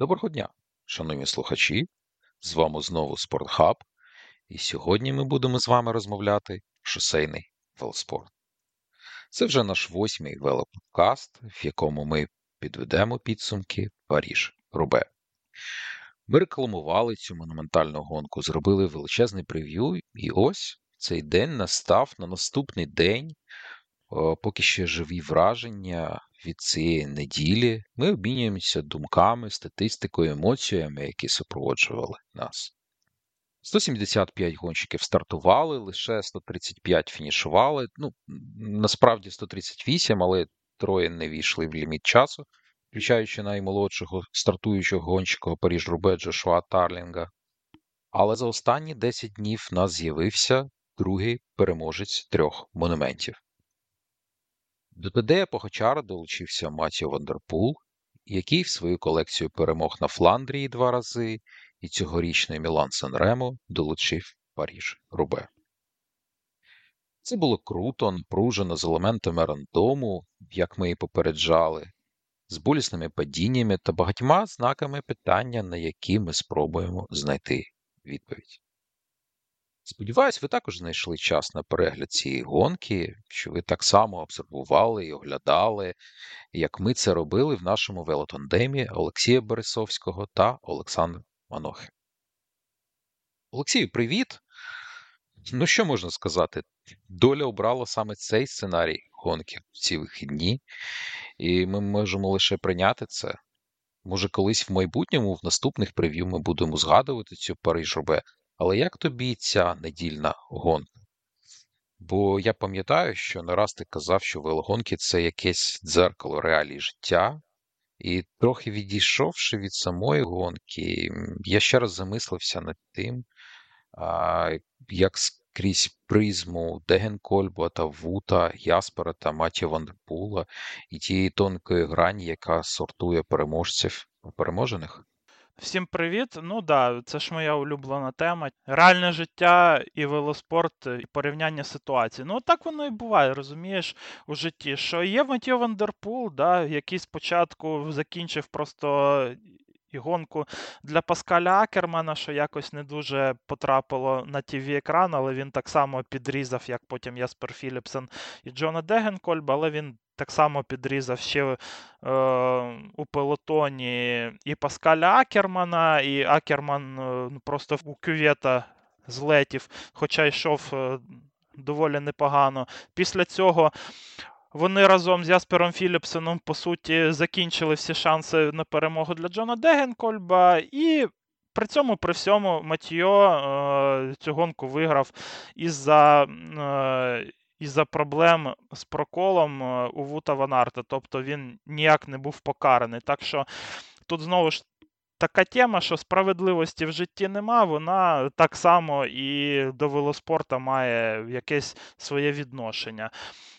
Доброго дня, шановні слухачі! З вами знову Спортхаб, і сьогодні ми будемо з вами розмовляти шосейний велоспорт. Це вже наш восьмий велоподкаст, в якому ми підведемо підсумки Паріж Рубе. Ми рекламували цю монументальну гонку, зробили величезний прев'ю, і ось цей день настав на наступний день, поки ще живі враження від цієї неділі. Ми обмінюємося думками, статистикою, емоціями, які супроводжували нас. 175 гонщиків стартували, лише 135 фінішували. Ну, насправді 138, але троє не війшли в ліміт часу, включаючи наймолодшого стартуючого гонщика Паріж Рубе Джошуа Тарлінга. Але за останні 10 днів в нас з'явився другий переможець трьох монументів. До Тедея Погачара долучився Матіо Вандерпул, який в свою колекцію перемог на Фландрії два рази, і цьогорічний Мілан Сан Ремо долучив Паріж Рубе. Це було круто, напружено з елементами рандому, як ми і попереджали, з болісними падіннями та багатьма знаками питання, на які ми спробуємо знайти відповідь. Сподіваюсь, ви також знайшли час на перегляд цієї гонки, що ви так само обсервували і оглядали, як ми це робили в нашому велотандемі Олексія Борисовського та Олександра Манохи. Олексію, привіт! Ну, що можна сказати? Доля обрала саме цей сценарій гонки в ці вихідні, і ми можемо лише прийняти це. Може, колись в майбутньому, в наступних прев'ю ми будемо згадувати цю Париж-Рубе, але як тобі ця недільна гонка? Бо я пам'ятаю, що не раз ти казав, що велогонки це якесь дзеркало реалій життя, і трохи відійшовши від самої гонки, я ще раз замислився над тим, як скрізь призму Дегенкольба та Вута, Яспера та Матія Вандерпула і тієї тонкої грані, яка сортує переможців переможених. Всім привіт. Ну да, це ж моя улюблена тема. Реальне життя і велоспорт, і порівняння ситуацій. Ну, так воно і буває, розумієш, у житті. Що є Матьо Вандерпул, да, який спочатку закінчив просто і гонку для Паскаля Акермана, що якось не дуже потрапило на тв екран але він так само підрізав, як потім Яспер Філіпсен і Джона Дегенкольба, але він так само підрізав ще е, у пелотоні і Паскаля Акермана, і Акерман е, ну, просто у кювета злетів, хоча йшов е, доволі непогано. Після цього. Вони разом з Яспером Філіпсоном, по суті, закінчили всі шанси на перемогу для Джона Дегенкольба. І при цьому, при всьому, Матьо е, цю гонку виграв із-за е, із-за проблем з проколом е, у Вута Ванарта. Тобто він ніяк не був покараний. Так що тут знову ж. Така тема, що справедливості в житті нема, вона так само і до велоспорта має якесь своє відношення.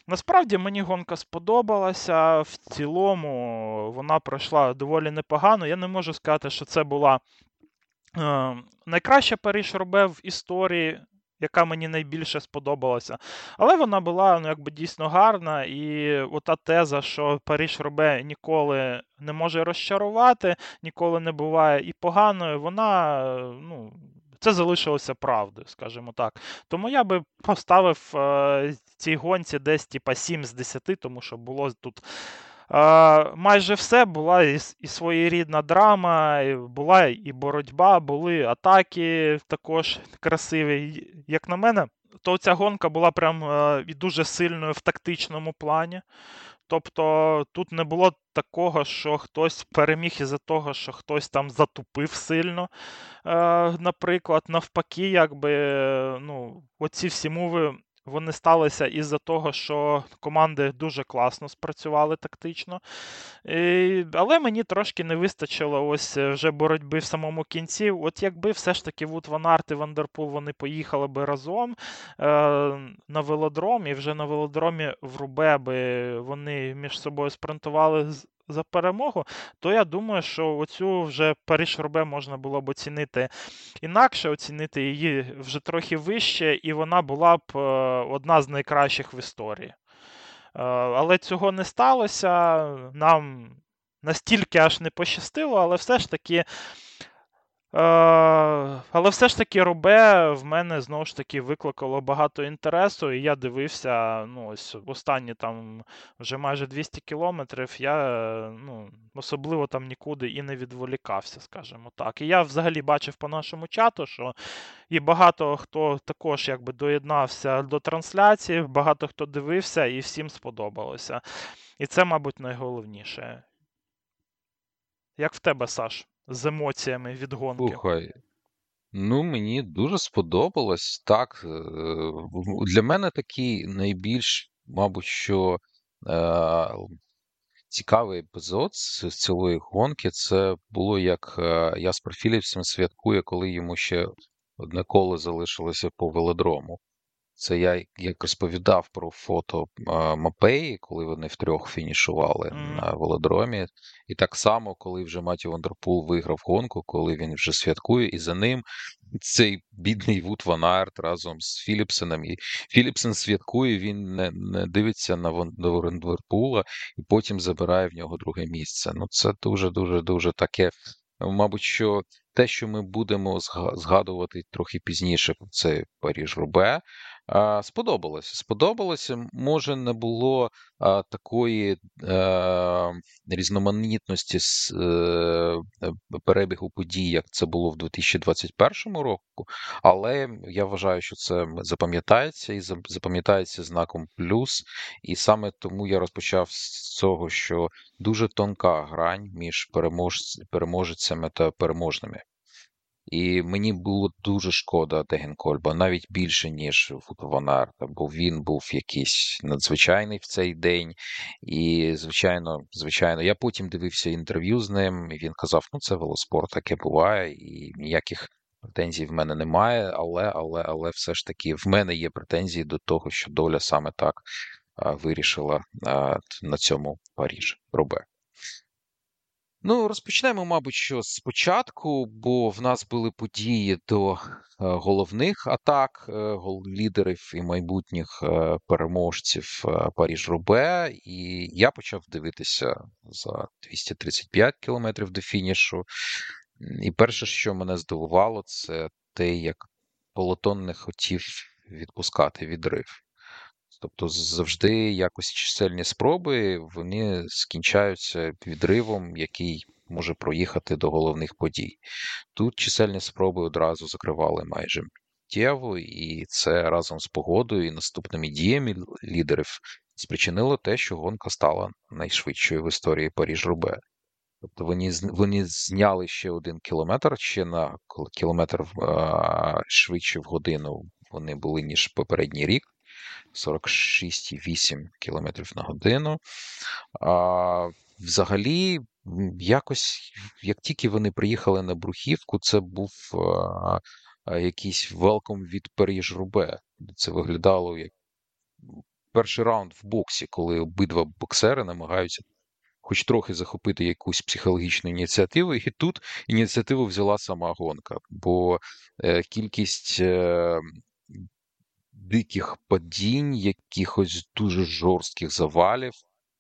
Насправді мені гонка сподобалася. В цілому вона пройшла доволі непогано. Я не можу сказати, що це була е, найкраща Париж робе в історії яка мені найбільше сподобалася. Але вона була ну, якби дійсно гарна, і ота теза, що Париж Робе ніколи не може розчарувати, ніколи не буває і поганою, вона ну. Це залишилося правдою, скажімо так. Тому я би поставив е, цій гонці десь типа 7 з 10, тому що було тут майже все була і, і своєрідна драма, була і боротьба, були атаки також красиві. Як на мене, то ця гонка була прям е, і дуже сильною в тактичному плані. Тобто тут не було такого, що хтось переміг із-за того, що хтось там затупив сильно. Е, Наприклад, навпаки, якби ну, оці всі мови вони сталися із-за того, що команди дуже класно спрацювали тактично. І, Але мені трошки не вистачило ось е, вже боротьби в самому кінці. От якби все ж таки Вут Ван Арт і Вандерпул вони поїхали би разом е, на велодром, і вже на велодромі в Рубе би вони між собою спринтували за перемогу, то я думаю, що оцю вже Париж Рубе можна було б оцінити інакше, оцінити її вже трохи вище, і вона була б е, одна з найкращих в історії. Е, але цього не сталося. Нам настільки аж не пощастило, але все ж таки. Е, але все ж таки Робе в мене знову ж таки викликало багато інтересу, і я дивився, ну, ось останні там вже майже 200 кілометрів, я ну, особливо там нікуди і не відволікався, скажімо так. І я взагалі бачив по нашому чату, що і багато хто також якби доєднався до трансляції, багато хто дивився, і всім сподобалося. І це, мабуть, найголовніше. Як в тебе, Саш? З емоціями від гонки. Слухай, ну мені дуже сподобалось. Так, е, для мене такий найбільш, мабуть, що е, цікавий епізод з цілої гонки це було як е, Яспер Філіпсен святкує, коли йому ще одне коло залишилося по велодрому. Це я як розповідав про фото Мапеї, коли вони втрьох фінішували mm. на велодромі. І так само, коли вже Маті Вандерпул виграв гонку, коли він вже святкує, і за ним цей бідний Вут Ван Арт разом з Філіпсеном. І Філіпсен святкує, він не не дивиться на Вандерпула і потім забирає в нього друге місце. Ну, це дуже-дуже дуже таке. Мабуть, що те, що ми будемо згадувати трохи пізніше, це Паріж Рубе. Сподобалося. Сподобалося, може, не було такої різноманітності з е, перебігу подій, як це було в 2021 року, але я вважаю, що це запам'ятається і запам'ятається знаком плюс. І саме тому я розпочав з цього, що дуже тонка грань між перемож... переможцями та переможними. І мені було дуже шкода Дегенкольба, навіть більше, ніж Ванарта, бо він був якийсь надзвичайний в цей день. І, звичайно, звичайно, я потім дивився інтерв'ю з ним, і він казав: ну, це велоспорт, таке буває, і ніяких претензій в мене немає. Але, але, але все ж таки в мене є претензії до того, що доля саме так вирішила на цьому Паріж Робе. Ну, розпочнемо, мабуть, що спочатку, бо в нас були події до е, головних атак е, лідерів і майбутніх е, переможців Паріж Рубе, і я почав дивитися за 235 кілометрів до фінішу. І перше, що мене здивувало, це те, як полотон не хотів відпускати відрив. Тобто завжди якось чисельні спроби вони скінчаються відривом, який може проїхати до головних подій. Тут чисельні спроби одразу закривали майже миттєво, і це разом з погодою і наступними діями лідерів спричинило те, що гонка стала найшвидшою в історії Паріж-Рубе. Тобто вони вони зняли ще один кілометр, ще на кілометр а, швидше в годину вони були, ніж попередній рік. 46,8 км на годину. А, Взагалі, якось, як тільки вони приїхали на Брухівку, це був а, якийсь велком від Паріж Рубе. Це виглядало як перший раунд в боксі, коли обидва боксери намагаються. Хоч трохи захопити якусь психологічну ініціативу, і тут ініціативу взяла сама гонка, бо е, кількість е, диких падінь, якихось дуже жорстких завалів.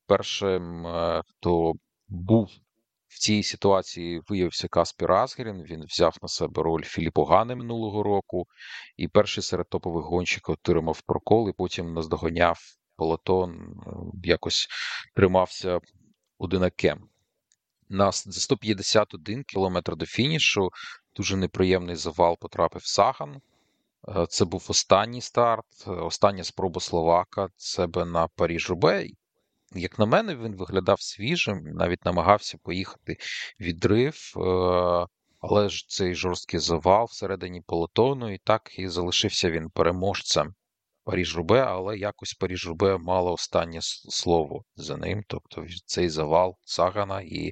Першим, е, хто був в цій ситуації, виявився Каспір Асгерін. Він взяв на себе роль Філіпо Гани минулого року, і перший серед топових гонщиків отримав прокол, і потім наздоганяв полотон, е, якось тримався одинакем. На 151 кілометр до фінішу дуже неприємний завал потрапив Саган. Е, це був останній старт, е, остання спроба Словака себе на Паріж Рубе. Як на мене, він виглядав свіжим, навіть намагався поїхати відрив, е, але ж цей жорсткий завал всередині полотону, і так і залишився він переможцем Паріж-Рубе, але якось Паріж-Рубе мало останнє слово за ним. Тобто цей завал Сагана і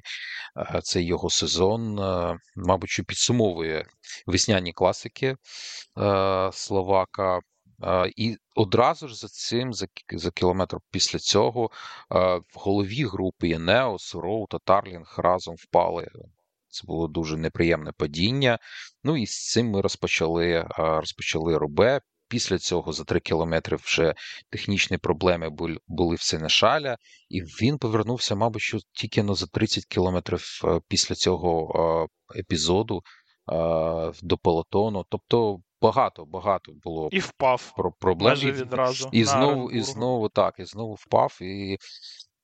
е, цей його сезон, е, мабуть, що підсумовує весняні класики е, Словака. І одразу ж за цим, за кілометр після цього, в голові групи Інеос, Роу та Тарлінг разом впали. Це було дуже неприємне падіння. Ну і з цим ми розпочали розпочали Рубе Після цього за 3 кілометри вже технічні проблеми були в Сенешаля, і він повернувся, мабуть, що тільки ну, за 30 кілометрів е, після цього епізоду до пелотону. Тобто багато багато було і впав про проблем майже відразу. І знову, і знову так, і знову впав. І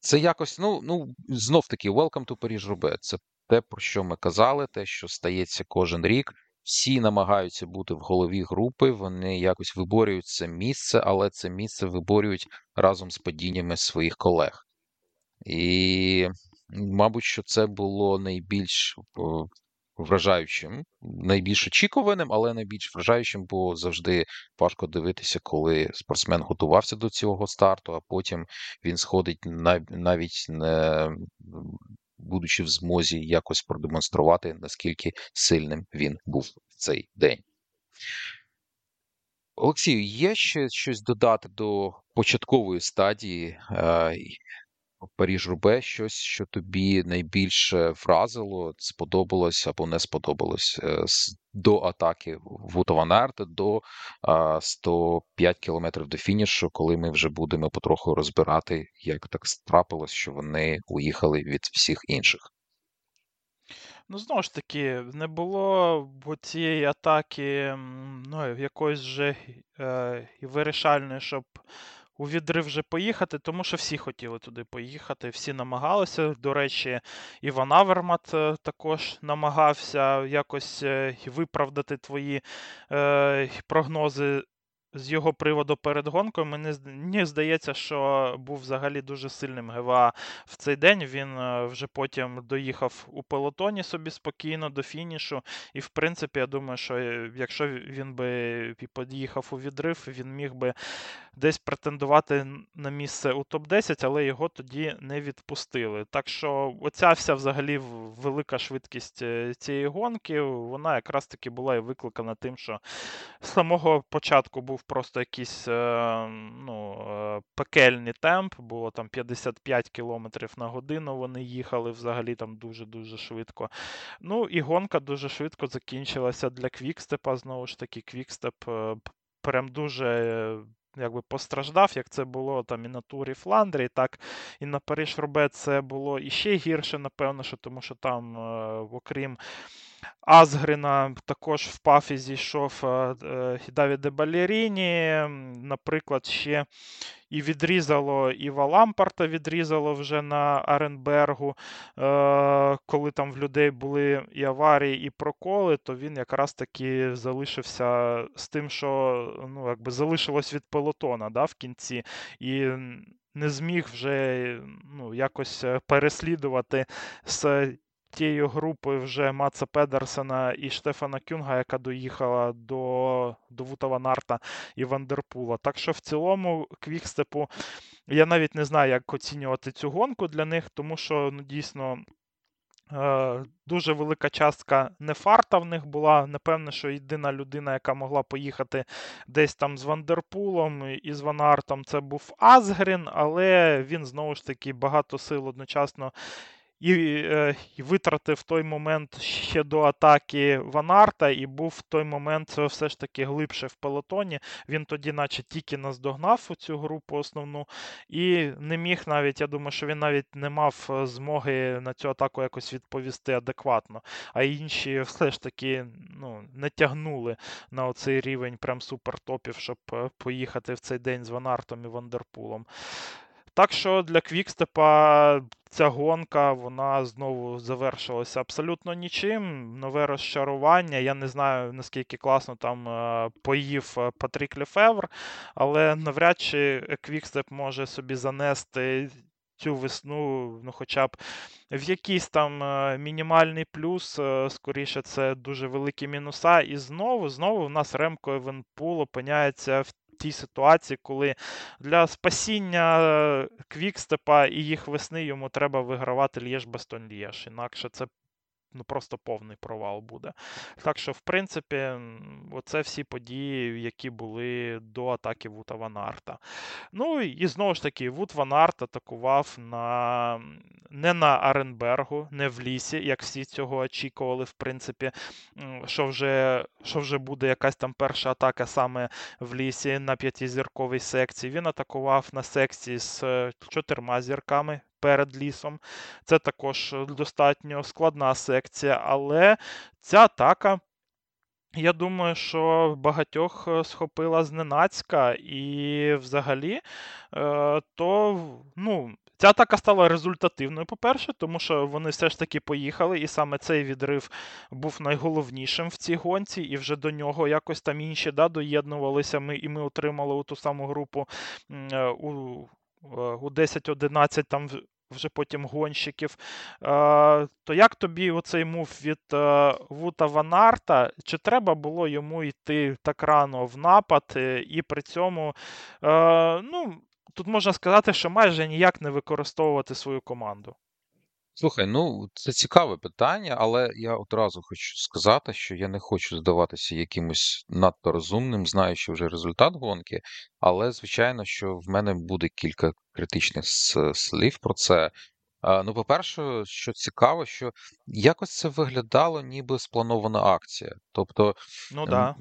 це якось, ну, ну знов таки, welcome to Паріж Рубе. Це те, про що ми казали, те, що стається кожен рік. Всі намагаються бути в голові групи, вони якось виборюють це місце, але це місце виборюють разом з падіннями своїх колег. І, мабуть, що це було найбільш вражаючим, найбільш очікуваним, але найбільш вражаючим, бо завжди важко дивитися, коли спортсмен готувався до цього старту, а потім він сходить навіть не будучи в змозі якось продемонструвати, наскільки сильним він був в цей день. Олексію, є ще щось додати до початкової стадії е, Паріж Рубе щось, що тобі найбільше вразило, сподобалось або не сподобалось е, до атаки Вутованарта до 105 кілометрів до фінішу, коли ми вже будемо потроху розбирати, як так трапилось, що вони уїхали від всіх інших. Ну, знову ж таки, не було цієї атаки ну, якоїсь вже е, вирішальної, щоб у відрив вже поїхати, тому що всі хотіли туди поїхати, всі намагалися. До речі, Іван Авермат е, також намагався якось е, виправдати твої е, прогнози з його приводу перед гонкою, мені, здається, що був взагалі дуже сильним ГВА в цей день. Він е, вже потім доїхав у пелотоні собі спокійно до фінішу. І, в принципі, я думаю, що якщо він би під'їхав у відрив, він міг би десь претендувати на місце у топ-10, але його тоді не відпустили. Так що оця вся взагалі велика швидкість е, цієї гонки, вона якраз таки була і викликана тим, що з самого початку був просто якийсь е, ну, е, пекельний темп, було там 55 км на годину. Вони їхали взагалі там дуже-дуже швидко. Ну і гонка дуже швидко закінчилася для Квікстепа. Знову ж таки, Квікстеп прям дуже. Якби постраждав, як це було там і на турі Фландрії, так і на Париж Рубе це було іще гірше, напевно, що тому що там, окрім Азгрина також впав і зійшов е, е, Давіде Балеріні. Наприклад, ще і відрізало Іва Лампарта, відрізало вже на Аренбергу. Е, коли там в людей були і аварії, і проколи, то він якраз таки залишився з тим, що ну, якби залишилось від пелотона да, в кінці. І не зміг вже ну, якось переслідувати з тією групою вже Маца Педерсена і Штефана Кюнга, яка доїхала до до Вутава Нарта і Вандерпула. Так що в цілому Квікстепу я навіть не знаю, як оцінювати цю гонку для них, тому що ну, дійсно. Е, дуже велика частка нефарта в них була. Напевне, що єдина людина, яка могла поїхати десь там з Вандерпулом і з Ванартом, це був Азгрін, але він знову ж таки багато сил одночасно і е, і витратив той момент ще до атаки Ванарта, і був в той момент все ж таки глибше в пелотоні. Він тоді, наче тільки наздогнав у цю групу основну, і не міг навіть, я думаю, що він навіть не мав е, змоги на цю атаку якось відповісти адекватно. А інші все ж таки ну, не тягнули на оцей рівень прям супертопів, щоб е, поїхати в цей день з Ванартом і Вандерпулом. Так що для Квікстепа ця гонка вона знову завершилася абсолютно нічим. Нове розчарування. Я не знаю, наскільки класно там е, поїв е, Патрік Лефевр, але навряд чи Квікстеп може собі занести. Цю весну, ну, хоча б в якийсь там е, мінімальний плюс, скоріше, це дуже великі мінуса. І знову знову в нас Ремко Евенпул опиняється в тій ситуації, коли для спасіння Квікстепа і їх весни йому треба вигравати Льєж Бастонь Льєж. Інакше це ну просто повний провал буде. Так що, в принципі, оце всі події, які були до атаки Вута Ван Арта. Ну і знову ж таки, Вут Ван Арт атакував на не на Аренбергу, не в лісі, як всі цього очікували, в принципі, що вже що вже буде якась там перша атака саме в лісі на п'ятизірковій секції. Він атакував на секції з чотирма зірками перед лісом. Це також достатньо складна секція, але ця атака. Я думаю, що багатьох е, схопила зненацька, і взагалі, е, то ну, ця атака стала результативною, по-перше, тому що вони все ж таки поїхали, і саме цей відрив був найголовнішим в цій гонці, і вже до нього якось там інші да, доєднувалися. Ми, І ми отримали ту саму групу е, у у 10-11 там вже потім гонщиків. То як тобі оцей мув від е, Вута Ванарта? Чи треба було йому йти так рано в напад, е, і при цьому, е, ну, тут можна сказати, що майже ніяк не використовувати свою команду? Слухай, ну це цікаве питання, але я одразу хочу сказати, що я не хочу здаватися якимось надто розумним, знаючи вже результат гонки. Але звичайно, що в мене буде кілька критичних слів про це. Ну, по-перше, що цікаво, що якось це виглядало ніби спланована акція. Тобто, Ну да.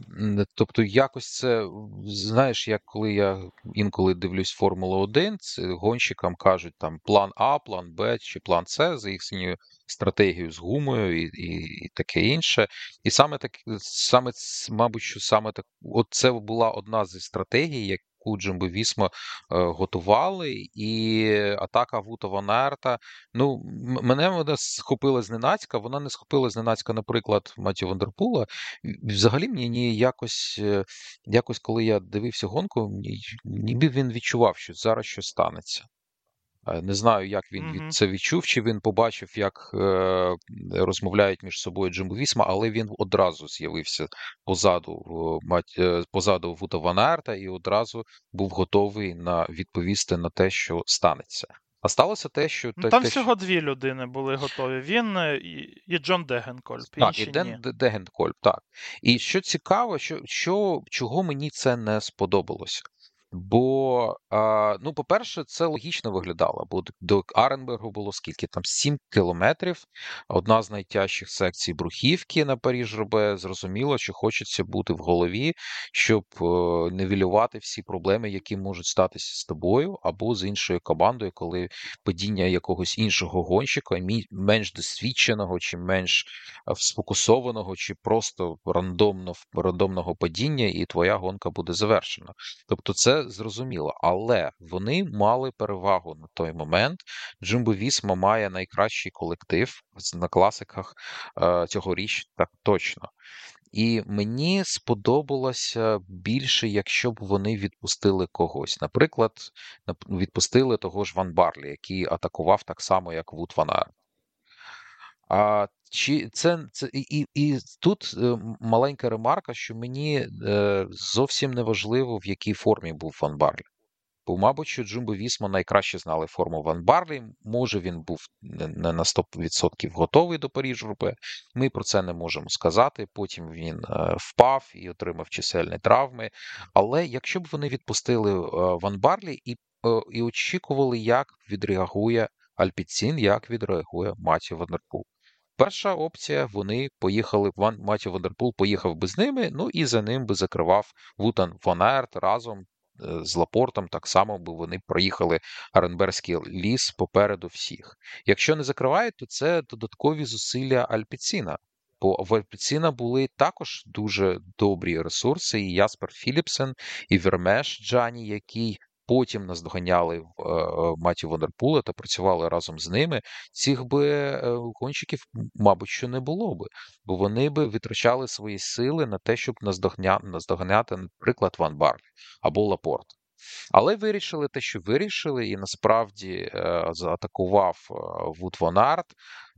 тобто, якось це, знаєш, як коли я інколи дивлюсь Формулу 1, це гонщикам кажуть там план А, план Б чи план С за їхньою стратегією з гумою і і, і таке інше. І саме так, саме, мабуть, що саме так, от це була одна зі стратегій, яку Джимбо Вісма е, готували, і атака Вутова Нарта. Ну, мене вона схопила зненацька. Вона не схопила зненацька, наприклад, Маті Вандерпула. Взагалі, мені якось, е, якось, коли я дивився гонку, ніби він відчував, що зараз щось станеться. Е, не знаю, як він від це відчув, чи він побачив, як е, розмовляють між собою Джимбо Вісма, але він одразу з'явився позаду е, позаду Вута Ванарта і одразу був готовий на відповісти на те, що станеться. А сталося те, що ну, там те, всього що... дві людини були готові. Він і, і Джон Дегенкольп. Так, і Ден Дегенкольп, так. І що цікаво, що, що чого мені це не сподобалося. Бо, ну, по-перше, це логічно виглядало, бо до Аренбергу було скільки там 7 кілометрів, одна з найтяжчих секцій Брухівки на Паріж робе. Зрозуміло, що хочеться бути в голові, щоб е, невілювати всі проблеми, які можуть статися з тобою, або з іншою командою, коли падіння якогось іншого гонщика, менш досвідченого, чи менш е, сфокусованого, чи просто рандомно, рандомного падіння, і твоя гонка буде завершена. Тобто, це зрозуміло, але вони мали перевагу на той момент. Джамбо Вісма має найкращий колектив на класиках е, цьогоріч, так точно. І мені сподобалося більше, якщо б вони відпустили когось. Наприклад, відпустили того ж Ван Барлі, який атакував так само, як Вут Ван Арт. А чи це це і і тут е, маленька ремарка, що мені е, зовсім не важливо, в якій формі був Ван Барлі. Бо, мабуть, що Джамбо Вісма найкраще знали форму Ван Барлі. Може, він був не на 100% готовий до Паріж Рубе. Ми про це не можемо сказати. Потім він е, впав і отримав чисельні травми. Але якщо б вони відпустили е, Ван Барлі і і очікували, як відреагує Альпецін, як відреагує Матьє Вандерпул. Перша опція, вони поїхали, Ван Матьє Вандерпул поїхав би з ними, ну і за ним би закривав Вутан Фонерт разом е, з Лапортом. Так само би вони проїхали Аренберський ліс попереду всіх. Якщо не закривають, то це додаткові зусилля Альпіціна. Бо в Альпіціна були також дуже добрі ресурси, і Яспер Філіпсен, і Вермеш Джані, який потім наздоганяли в Маті Вондерпула та працювали разом з ними, цих би е, гонщиків, мабуть, що не було би, бо вони би витрачали свої сили на те, щоб наздоганяти, наприклад, Ван Барлі або Лапорт. Але вирішили те, що вирішили, і насправді е, заатакував Вут Ванарт.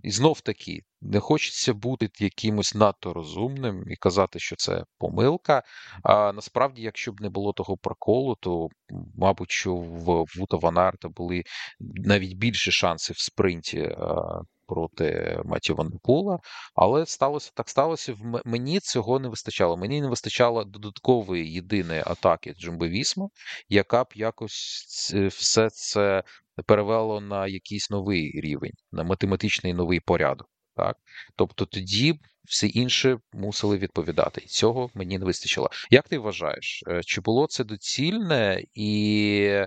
І знов таки не хочеться бути якимось надто розумним і казати, що це помилка. А насправді, якщо б не було того проколу, то мабуть, що в Вута Ванарта були навіть більші шанси в спринті проти Матті Вандерпула, але сталося так сталося. Мені цього не вистачало. Мені не вистачало додаткової єдиної атаки Джумбо Вісма, яка б якось все це перевело на якийсь новий рівень, на математичний новий порядок. Так, тобто тоді всі інше мусили відповідати, і цього мені не вистачило. Як ти вважаєш, е, чи було це доцільне і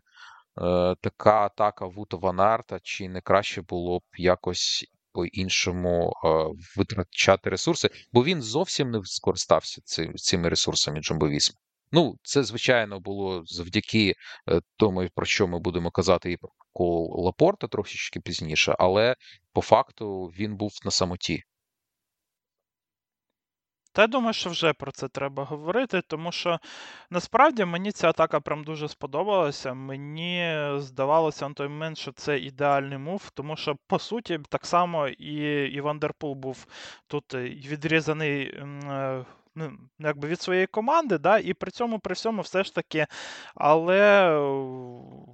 така атака Вута Ванарта, чи не краще було б якось по-іншому е, витрачати ресурси? Бо він зовсім не скористався цим, цими ресурсами Джамбовісму. Ну, це звичайно було завдяки е, тому, про що ми будемо казати і про кол Лапорта трошечки пізніше, але по факту він був на самоті. Та я думаю, що вже про це треба говорити, тому що насправді мені ця атака прям дуже сподобалася. Мені здавалося на той момент, що це ідеальний мув, тому що, по суті, так само і і Вандерпул був тут е, відрізаний е, ну, якби від своєї команди, да, і при цьому при всьому все ж таки, але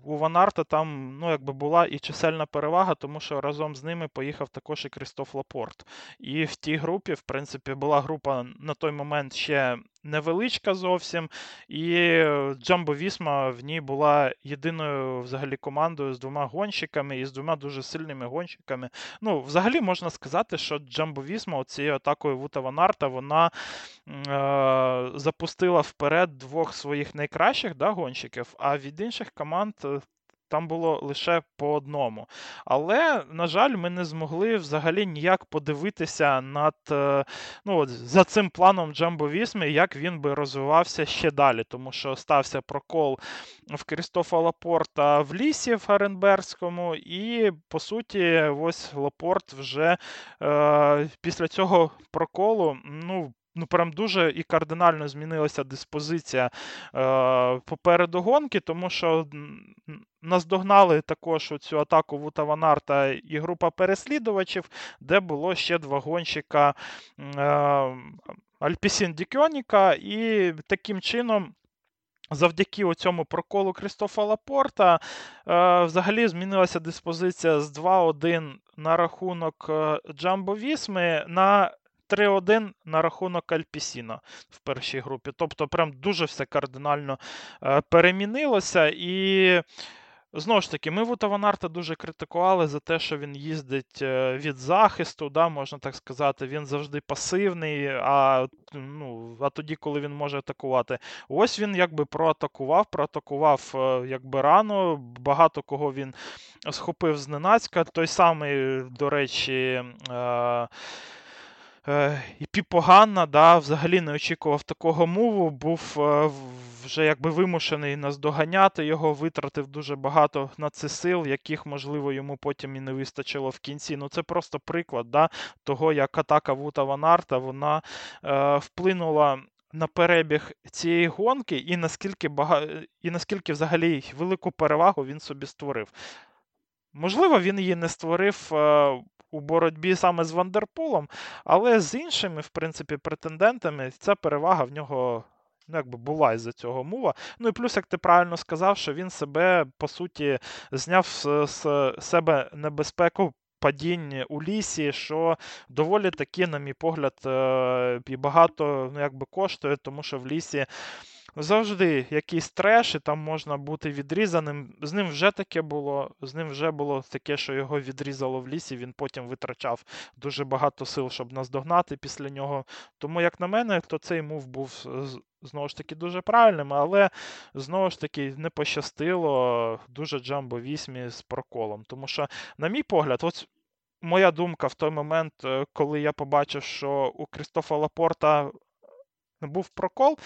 у Ванарта там ну, якби була і чисельна перевага, тому що разом з ними поїхав також і Крістоф Лапорт. І в тій групі, в принципі, була група на той момент ще невеличка зовсім. І Джамбо Вісма в ній була єдиною взагалі командою з двома гонщиками і з двома дуже сильними гонщиками. Ну, взагалі можна сказати, що Джамбо Вісма цією атакою Вута Ванарта вона е- запустила вперед двох своїх найкращих да, гонщиків, а від інших команд е, там було лише по одному. Але, на жаль, ми не змогли взагалі ніяк подивитися над е, ну, от, за цим планом Джамбо Вісми, як він би розвивався ще далі, тому що стався прокол в Крістофа Лапорта в лісі в Гаренберському, і, по суті, ось Лапорт вже е, після цього проколу, ну, ну прям дуже і кардинально змінилася диспозиція е, попереду гонки, тому що наздогнали також цю атаку Вута Ванарта і група переслідувачів, де було ще два гонщика е, Альпісін Дікьоніка, і таким чином. Завдяки цьому проколу Крістофа Лапорта е, взагалі змінилася диспозиція з 2-1 на рахунок е, Джамбо Вісми на 3-1 на рахунок Альпісіна в першій групі. Тобто, прям дуже все кардинально е, перемінилося. І знову ж таки, ми Вута Ванарта дуже критикували за те, що він їздить е, від захисту, да, можна так сказати. Він завжди пасивний. А ну, а тоді, коли він може атакувати, ось він якби проатакував, проатакував е, якби рано. Багато кого він схопив зненацька. Той самий, до речі. Е- і Піпоганна, да, взагалі не очікував такого муву, був е, вже якби вимушений наздоганяти його, витратив дуже багато на це сил, яких, можливо, йому потім і не вистачило в кінці. Ну, це просто приклад да, того, як атака Вута Ванарта вона е, вплинула. На перебіг цієї гонки, і наскільки бага... і наскільки взагалі велику перевагу він собі створив. Можливо, він її не створив е, у боротьбі саме з Вандерполом, але з іншими, в принципі, претендентами ця перевага в нього. Ну, якби була із-за цього мова. Ну і плюс, як ти правильно сказав, що він себе, по суті, зняв з, з себе небезпеку падінь у лісі, що доволі таки, на мій погляд, е, і багато ну, якби коштує, тому що в лісі завжди якийсь треш, і там можна бути відрізаним. З ним вже таке було. З ним вже було таке, що його відрізало в лісі. Він потім витрачав дуже багато сил, щоб наздогнати після нього. Тому, як на мене, то цей мув був знову ж таки дуже правильним, але знову ж таки не пощастило дуже Джамбо вісьмі з проколом. Тому що, на мій погляд, ось. Моя думка в той момент, е, коли я побачив, що у Крістофа Лапорта був прокол,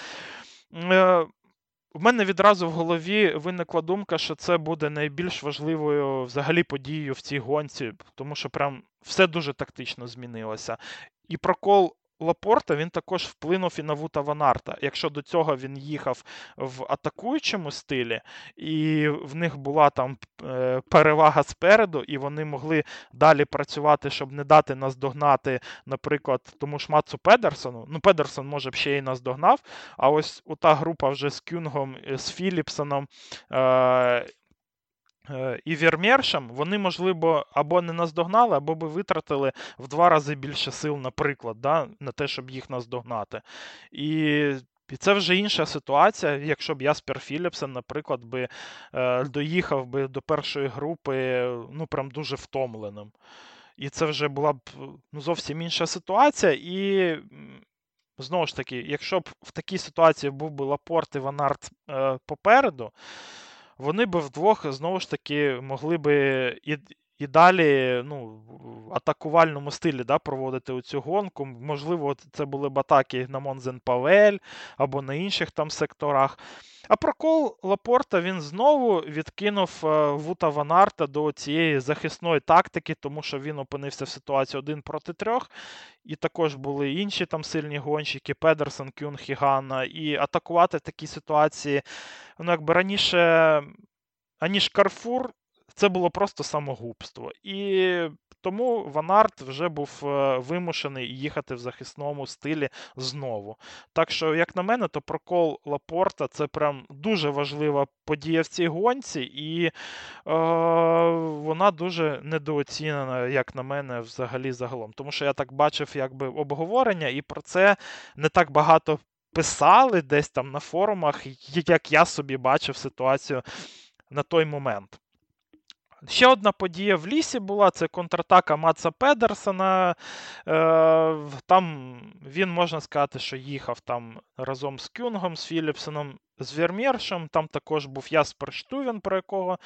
в мене відразу в голові виникла думка, що це буде найбільш важливою взагалі подією в цій гонці, тому що прям все дуже тактично змінилося. І прокол Лапорта він також вплинув і на Вута Ванарта. Якщо до цього він їхав в атакуючому стилі, і в них була там е, перевага спереду, і вони могли далі працювати, щоб не дати наздогнати, наприклад, тому ж Мацу Педерсону. Ну, Педерсон, може б, ще й наздогнав. А ось та група вже з Кюнгом, з Філіпсоном. Е, і Вірмєршем, вони, можливо, або не наздогнали, або би витратили в два рази більше сил, наприклад, да, на те, щоб їх наздогнати. І і це вже інша ситуація, якщо б Яспер Філіпсен, наприклад, би е, доїхав би до першої групи ну прям дуже втомленим. І це вже була б ну, зовсім інша ситуація. І знову ж таки, якщо б в такій ситуації був би Лапорт і Ванарт е, попереду, вони б вдвох знову ж таки могли би і і далі ну, в атакувальному стилі да, проводити цю гонку. Можливо, це були б атаки на Монзен Павель або на інших там секторах. А прокол Лапорта він знову відкинув е, Вута Ванарта до цієї захисної тактики, тому що він опинився в ситуації один проти трьох. І також були інші там сильні гонщики, Педерсон, Кюн, Хігана. І атакувати в такій ситуації, ну, якби раніше, аніж Карфур, це було просто самогубство. І тому Ванарт вже був е, вимушений їхати в захисному стилі знову. Так що, як на мене, то прокол Лапорта це прям дуже важлива подія в цій гонці, і е, вона дуже недооцінена, як на мене, взагалі загалом. Тому що я так бачив якби обговорення, і про це не так багато писали десь там на форумах, як я собі бачив ситуацію на той момент. Ще одна подія в лісі була: це контратака Матса Педерсона. Е, там він, можна сказати, що їхав там разом з Кюнгом, з Філіпсоном, з Вірмєршем. Там також був Яспер Штувен, про якого.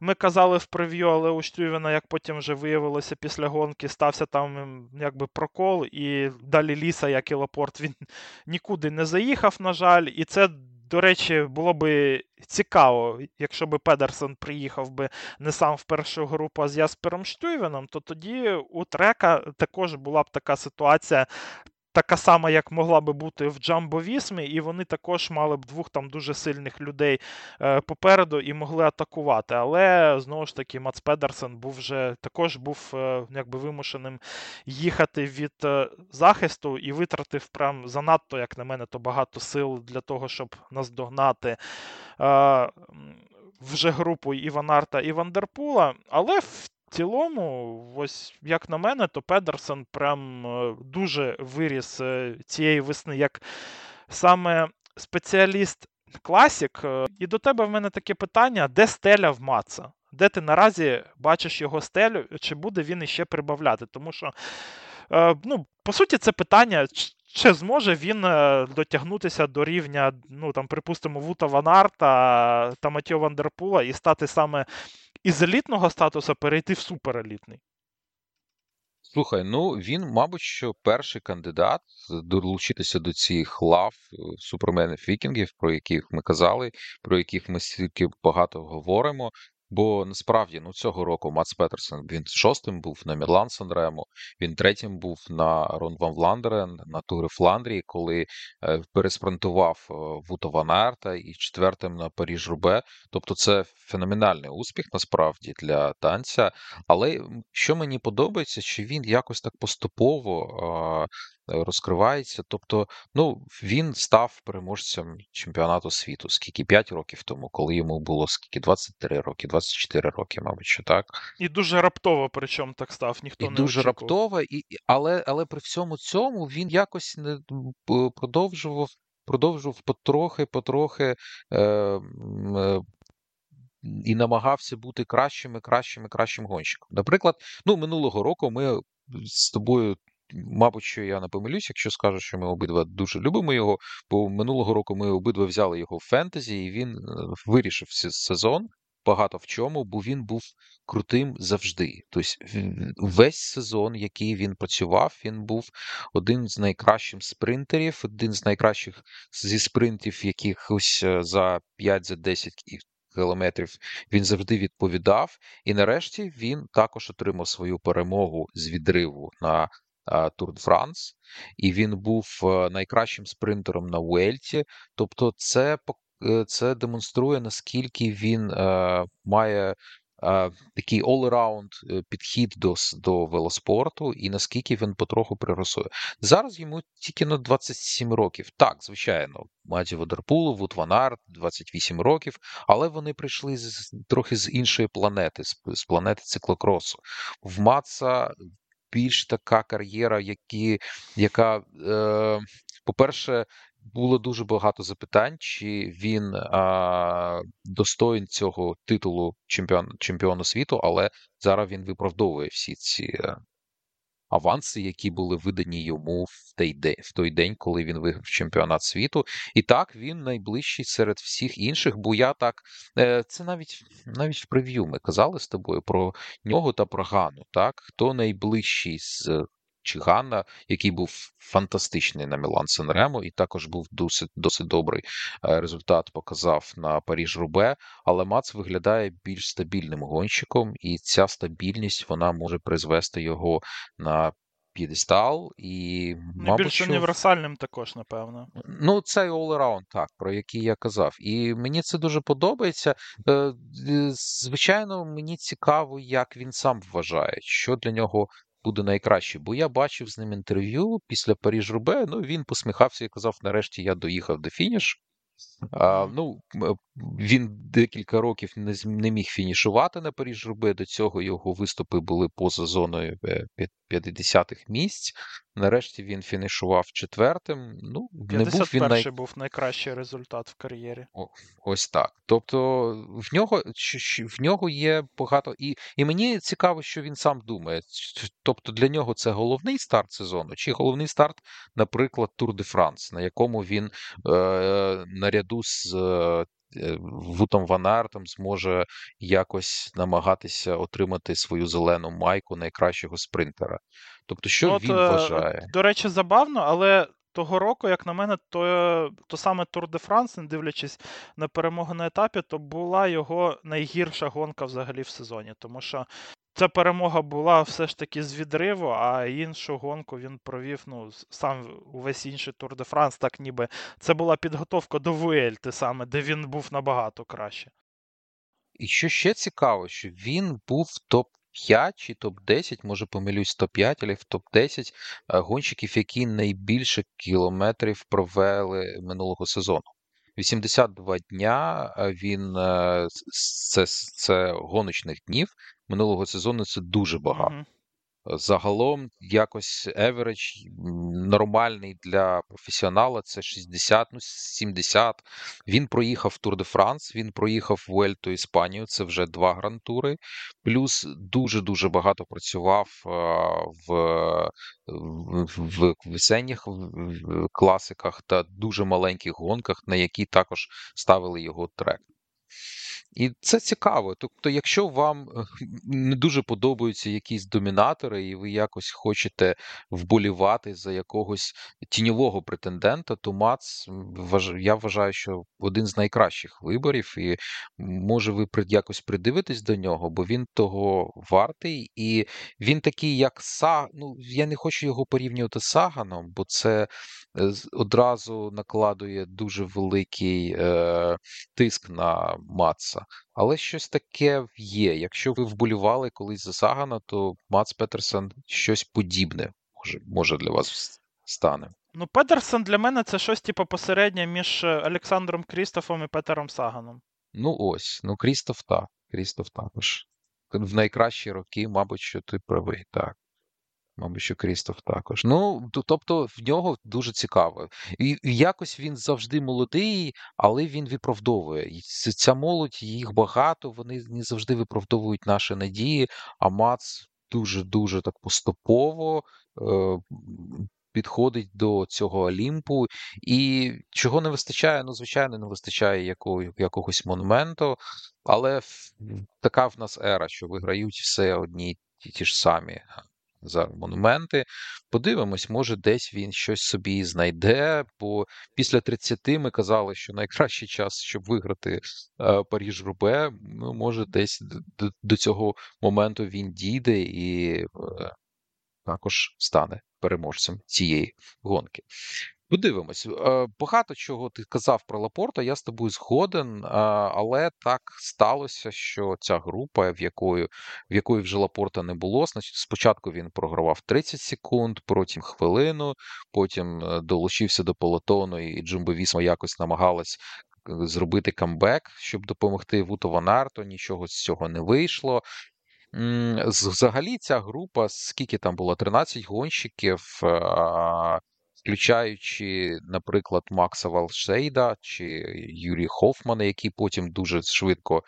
Ми казали в прев'ю, але у Штювена, як потім вже виявилося після гонки, стався там якби прокол, і далі ліса, як і Лапорт, він нікуди не заїхав, на жаль. І це до речі, було би цікаво, якщо би Педерсон приїхав би не сам в першу групу, а з Яспером Штюйвеном, то тоді у трека також була б така ситуація така сама, як могла би бути в Джамбо Вісмі, і вони також мали б двох там дуже сильних людей е, попереду і могли атакувати. Але знову ж таки, Мац Педерсен був вже також був е, якби вимушеним їхати від е, захисту і витратив прям занадто, як на мене, то багато сил для того, щоб наздогнати. Вже групу Іванарта і Вандерпула, але в цілому, ось як на мене, то Педерсон прям е, дуже виріс е, цієї весни, як саме спеціаліст класік. Е, і до тебе в мене таке питання: де стеля в Маца? Де ти наразі бачиш його стелю, чи буде він іще прибавляти? Тому що, ну, по суті, це питання. Чи зможе він дотягнутися до рівня, ну там, припустимо, Вута Ванарта та Матіо Вандерпула і стати саме із елітного статусу перейти в суперелітний. Слухай, ну він, мабуть, що перший кандидат долучитися до цих лав е, суперменів вікінгів, про яких ми казали, про яких ми стільки багато говоримо. Бо насправді ну цього року Мац Петерсон він шостим був на Мідлан Санремо, він третім був на Рон Ван Вландерен, на Тури Фландрії, коли е, переспринтував е, Вуто Ван Арта і четвертим на Паріж Рубе. Тобто це феноменальний успіх насправді для танця. Але що мені подобається, що він якось так поступово розкривається. Тобто, ну він став переможцем чемпіонату світу. Скільки 5 років тому, коли йому було скільки 23 роки, 24 роки, мабуть, що так. І дуже раптово, причому так став. Ніхто і не дуже очікував. раптово, і але але при всьому цьому він якось не продовжував. Продовжував потрохи, потрохи е, е, і намагався бути кращим, і кращим, і кращим гонщиком. Наприклад, ну минулого року ми з тобою Мабуть, що я не помилюсь, якщо скажу, що ми обидва дуже любимо його, бо минулого року ми обидва взяли його в фентезі, і він е, вирішив сезон багато в чому, бо він був крутим завжди. Тобто весь сезон, який він працював, він був один з найкращих спринтерів, один з найкращих зі спринтів, якихось е, за 5-10 кілометрів він завжди відповідав. І нарешті він також отримав свою перемогу з відриву на Тур Франс, і він був е, найкращим спринтером на Уельті. Тобто, це е, це демонструє, наскільки він е, має такий all-around підхід до, до велоспорту і наскільки він потроху приросує. Зараз йому тільки на 27 років. Так, звичайно, Маді Водерпулу, Вуд Ван Арт, 28 років, але вони прийшли з, трохи з іншої планети, з, з планети циклокросу. В Маца більш така кар'єра, які, яка, е, по-перше, було дуже багато запитань, чи він а, достоїн цього титулу чемпіон, чемпіону світу, але зараз він виправдовує всі ці е, аванси, які були видані йому в той день, коли він виграв чемпіонат світу. І так він найближчий серед всіх інших. Бо я так е, це навіть навіть в прев'ю ми казали з тобою про нього та про Гану. Так, хто найближчий з Чигана, який був фантастичний на Мілан Сенремо, і також був досить досить добрий е, результат показав на Паріж Рубе. Але Мац виглядає більш стабільним гонщиком, і ця стабільність вона може призвести його на п'єдестал. І, мабуть, Найбільш що... універсальним також, напевно. Ну, цей all-around, так, про який я казав. І мені це дуже подобається. Е, Звичайно, мені цікаво, як він сам вважає, що для нього буде найкраще. Бо я бачив з ним інтерв'ю після Паріж Рубе. Ну, він посміхався і казав: нарешті я доїхав до фініш. А, ну, він декілька років не, міг фінішувати на Паріж Рубе. До цього його виступи були поза зоною е, 50-х місць. Нарешті він фінішував четвертим. Ну, не був він най... був найкращий результат в кар'єрі. Ось так. Тобто в нього в нього є багато і, і мені цікаво, що він сам думає. Тобто для нього це головний старт сезону, чи головний старт, наприклад, Тур де Франс, на якому він е, наряду з е, е, Вутом Ван Артом зможе якось намагатися отримати свою зелену майку найкращого спринтера. Тобто, що Ну, він е, от, вважає? До речі, забавно, але того року, як на мене, то, то саме Тур де Франс, не дивлячись на перемогу на етапі, то була його найгірша гонка взагалі в сезоні. Тому що ця перемога була все ж таки з відриву, а іншу гонку він провів ну, сам увесь інший Тур де Франс, так ніби це була підготовка до Вуельти саме, де він був набагато краще. І що ще цікаво, що він був топ-5 чи топ-10, може помилюсь, топ-5, але в топ-10 е, гонщиків, які найбільше кілометрів провели минулого сезону. 82 дня е, він е, це, це гоночних днів минулого сезону. Це дуже багато. Мгм. Загалом, якось average нормальний для професіонала це 60, ну 70. Він проїхав Тур де Франс, він проїхав Vuelto Іспанію, це вже два гран-тури. Плюс дуже-дуже багато працював в, в, в весенніх класиках та дуже маленьких гонках, на які також ставили його трек. І це цікаво. Тобто, якщо вам не дуже подобаються якісь домінатори, і ви якось хочете вболівати за якогось тіньового претендента, то Мац я вважаю, що один з найкращих виборів, і може ви якось придивитесь до нього, бо він того вартий, і він такий, як Са. Ну я не хочу його порівнювати з Саганом, бо це одразу накладує дуже великий е, тиск на Матса. Але щось таке є. Якщо ви вболівали колись за Сагана, то Мац Петерсон щось подібне може, може для вас стане. Ну, Петерсон для мене це щось типу посереднє між е, Олександром Крістофом і Петером Саганом. Ну ось, ну Крістоф так. Крістоф також. В найкращі роки, мабуть, що ти правий, так. Мабуть, що Крістоф також. Ну, тобто в нього дуже цікаво. І якось він завжди молодий, але він виправдовує. Ця молодь, їх багато, вони не завжди виправдовують наші надії, а Мац дуже-дуже так поступово е, підходить до цього Олімпу. І чого не вистачає? Ну, звичайно, не вистачає якого, якогось монументу, але така в нас ера, що виграють все одні ті, ті ж самі за монументи. Подивимось, може, десь він щось собі знайде. Бо після 30 ми казали, що найкращий час, щоб виграти е, Паріж Рубе. Ну, може, десь до цього моменту він дійде і е, також стане переможцем цієї гонки. Подивимось. Е, Багато чого ти казав про Лапорта, я з тобою згоден, е, але так сталося, що ця група, в якої в якої вже Лапорта не було, значить, спочатку він програвав 30 секунд, потім хвилину, потім е, долучився до полотону, і Джумбо Вісма якось намагалась зробити камбек, щоб допомогти Вуто Ван Арту, нічого з цього не вийшло. Взагалі, ця група, скільки там було? 13 гонщиків, включаючи, наприклад, Макса Валшейда чи Юрія Хофмана, який потім дуже швидко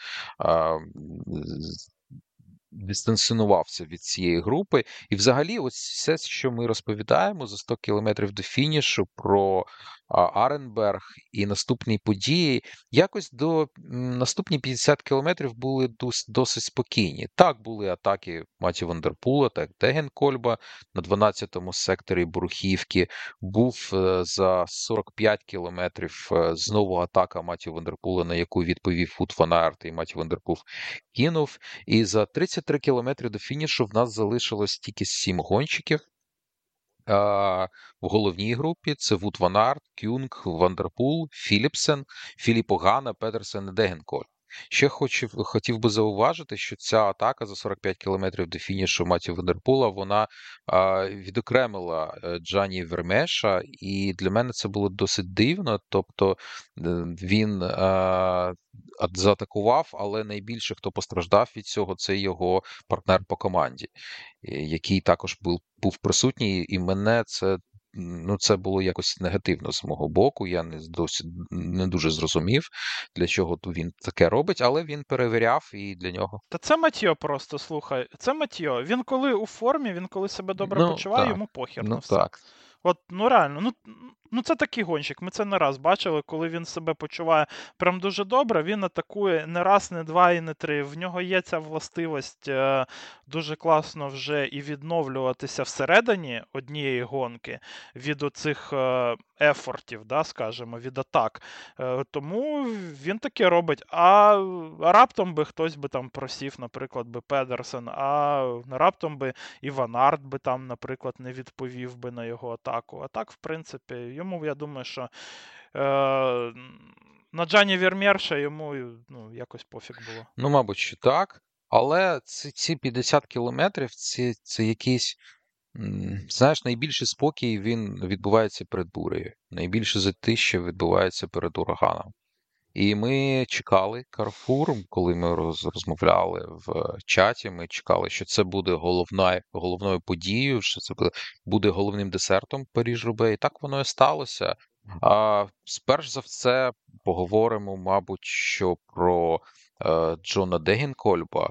дистанціонувався від цієї групи. І взагалі, ось все, що ми розповідаємо за 100 кілометрів до фінішу про Аренберг і наступні події, якось до наступні 50 кілометрів були досить спокійні. Так, були атаки Маті Вандерпула, так Дегенкольба на 12-му секторі Бруківки. Був е, за 45 кілометрів е, знову атака Маті Вандерпула, на яку відповів Вут Ван Аерт, і Маті Вандерпул кинув. І за 33 кілометри до фінішу в нас залишилось тільки 7 гонщиків. В головній групі це Вут Ван Арт, Кюнг, Вандерпул, Філіпсен, Філіппо Гана, Петерсен і Дегенколь. Ще хочу, хотів би зауважити, що ця атака за 45 кілометрів до фінішу Маті Вандерпула, вона а, відокремила е, Джані Вермеша, і для мене це було досить дивно. Тобто е, він а, заатакував, але найбільше хто постраждав від цього, це його партнер по команді е, який також був був присутній, і мене це. Ну, це було якось негативно з мого боку. Я не досі не дуже зрозумів, для чого він таке робить, але він перевіряв і для нього. Та це Матьо просто, слухай. Це Матьо. Він коли у формі, він коли себе добре Ну, почуває, так. йому похер на Ну все. так. От, ну реально, ну, ну це такий гонщик. Ми це не раз бачили, коли він себе почуває прям дуже добре, він атакує не раз, не два і не три. В нього є ця властивість е, дуже класно вже і відновлюватися всередині однієї гонки від оцих е, ефортів, да, скажімо, від атак. Е, тому він таке робить. А раптом би хтось би там просів, наприклад, би Педерсен, а раптом би і Ван Арт би там, наприклад, не відповів би на його атаку. А так, в принципі, йому, я думаю, що е, на Джані Вірмєрша йому ну, якось пофіг було. Ну, мабуть, що так. Але ці, ці 50 кілометрів це, це якийсь, знаєш, найбільший спокій він відбувається перед бурею. Найбільше затища відбувається перед ураганом. І ми чекали Карфур, коли ми роз, розмовляли в чаті. Ми чекали, що це буде головна, головною подією, що це буде, буде головним десертом Паріж Рубе. І так воно і сталося. А сперш за все поговоримо, мабуть, що про е, Джона Дегінкольба,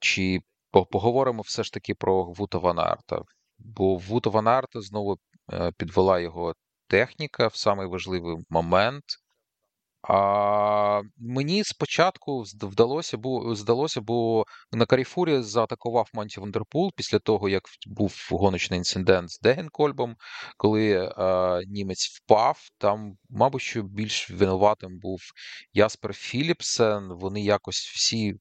чи по- поговоримо все ж таки про Вута Ван Арта. Бо Вута Ван Арта знову е, підвела його техніка в самий важливий момент. А мені спочатку вдалося, бо здалося, бо на Каріфурі заатакував Монті Вандерпул після того, як був гоночний інцидент з Дегенкольбом, коли е, німець впав. Там, мабуть, що більш винуватим був Яспер Філіпсен. Вони якось всі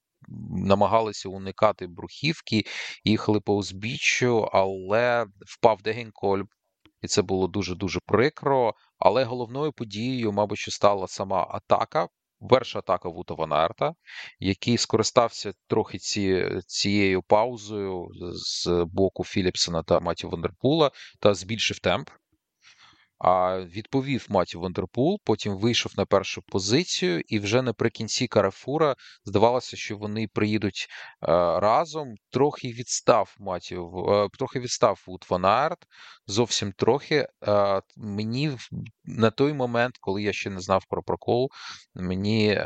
намагалися уникати брухівки, їхали по узбіччю, але впав Дегенкольб. І це було дуже-дуже прикро. Але головною подією, мабуть, що стала сама атака, перша атака Вута Ван Аерта, який скористався трохи ці, цією паузою з боку Філіпсена та Маті Вандерпула та збільшив темп. А відповів Маті Вандерпул, потім вийшов на першу позицію, і вже наприкінці Карфура здавалося, що вони приїдуть е, разом. Трохи відстав Маті, е, трохи відстав Вут Ван Аерт, зовсім трохи. Е, мені на той момент, коли я ще не знав про прокол, мені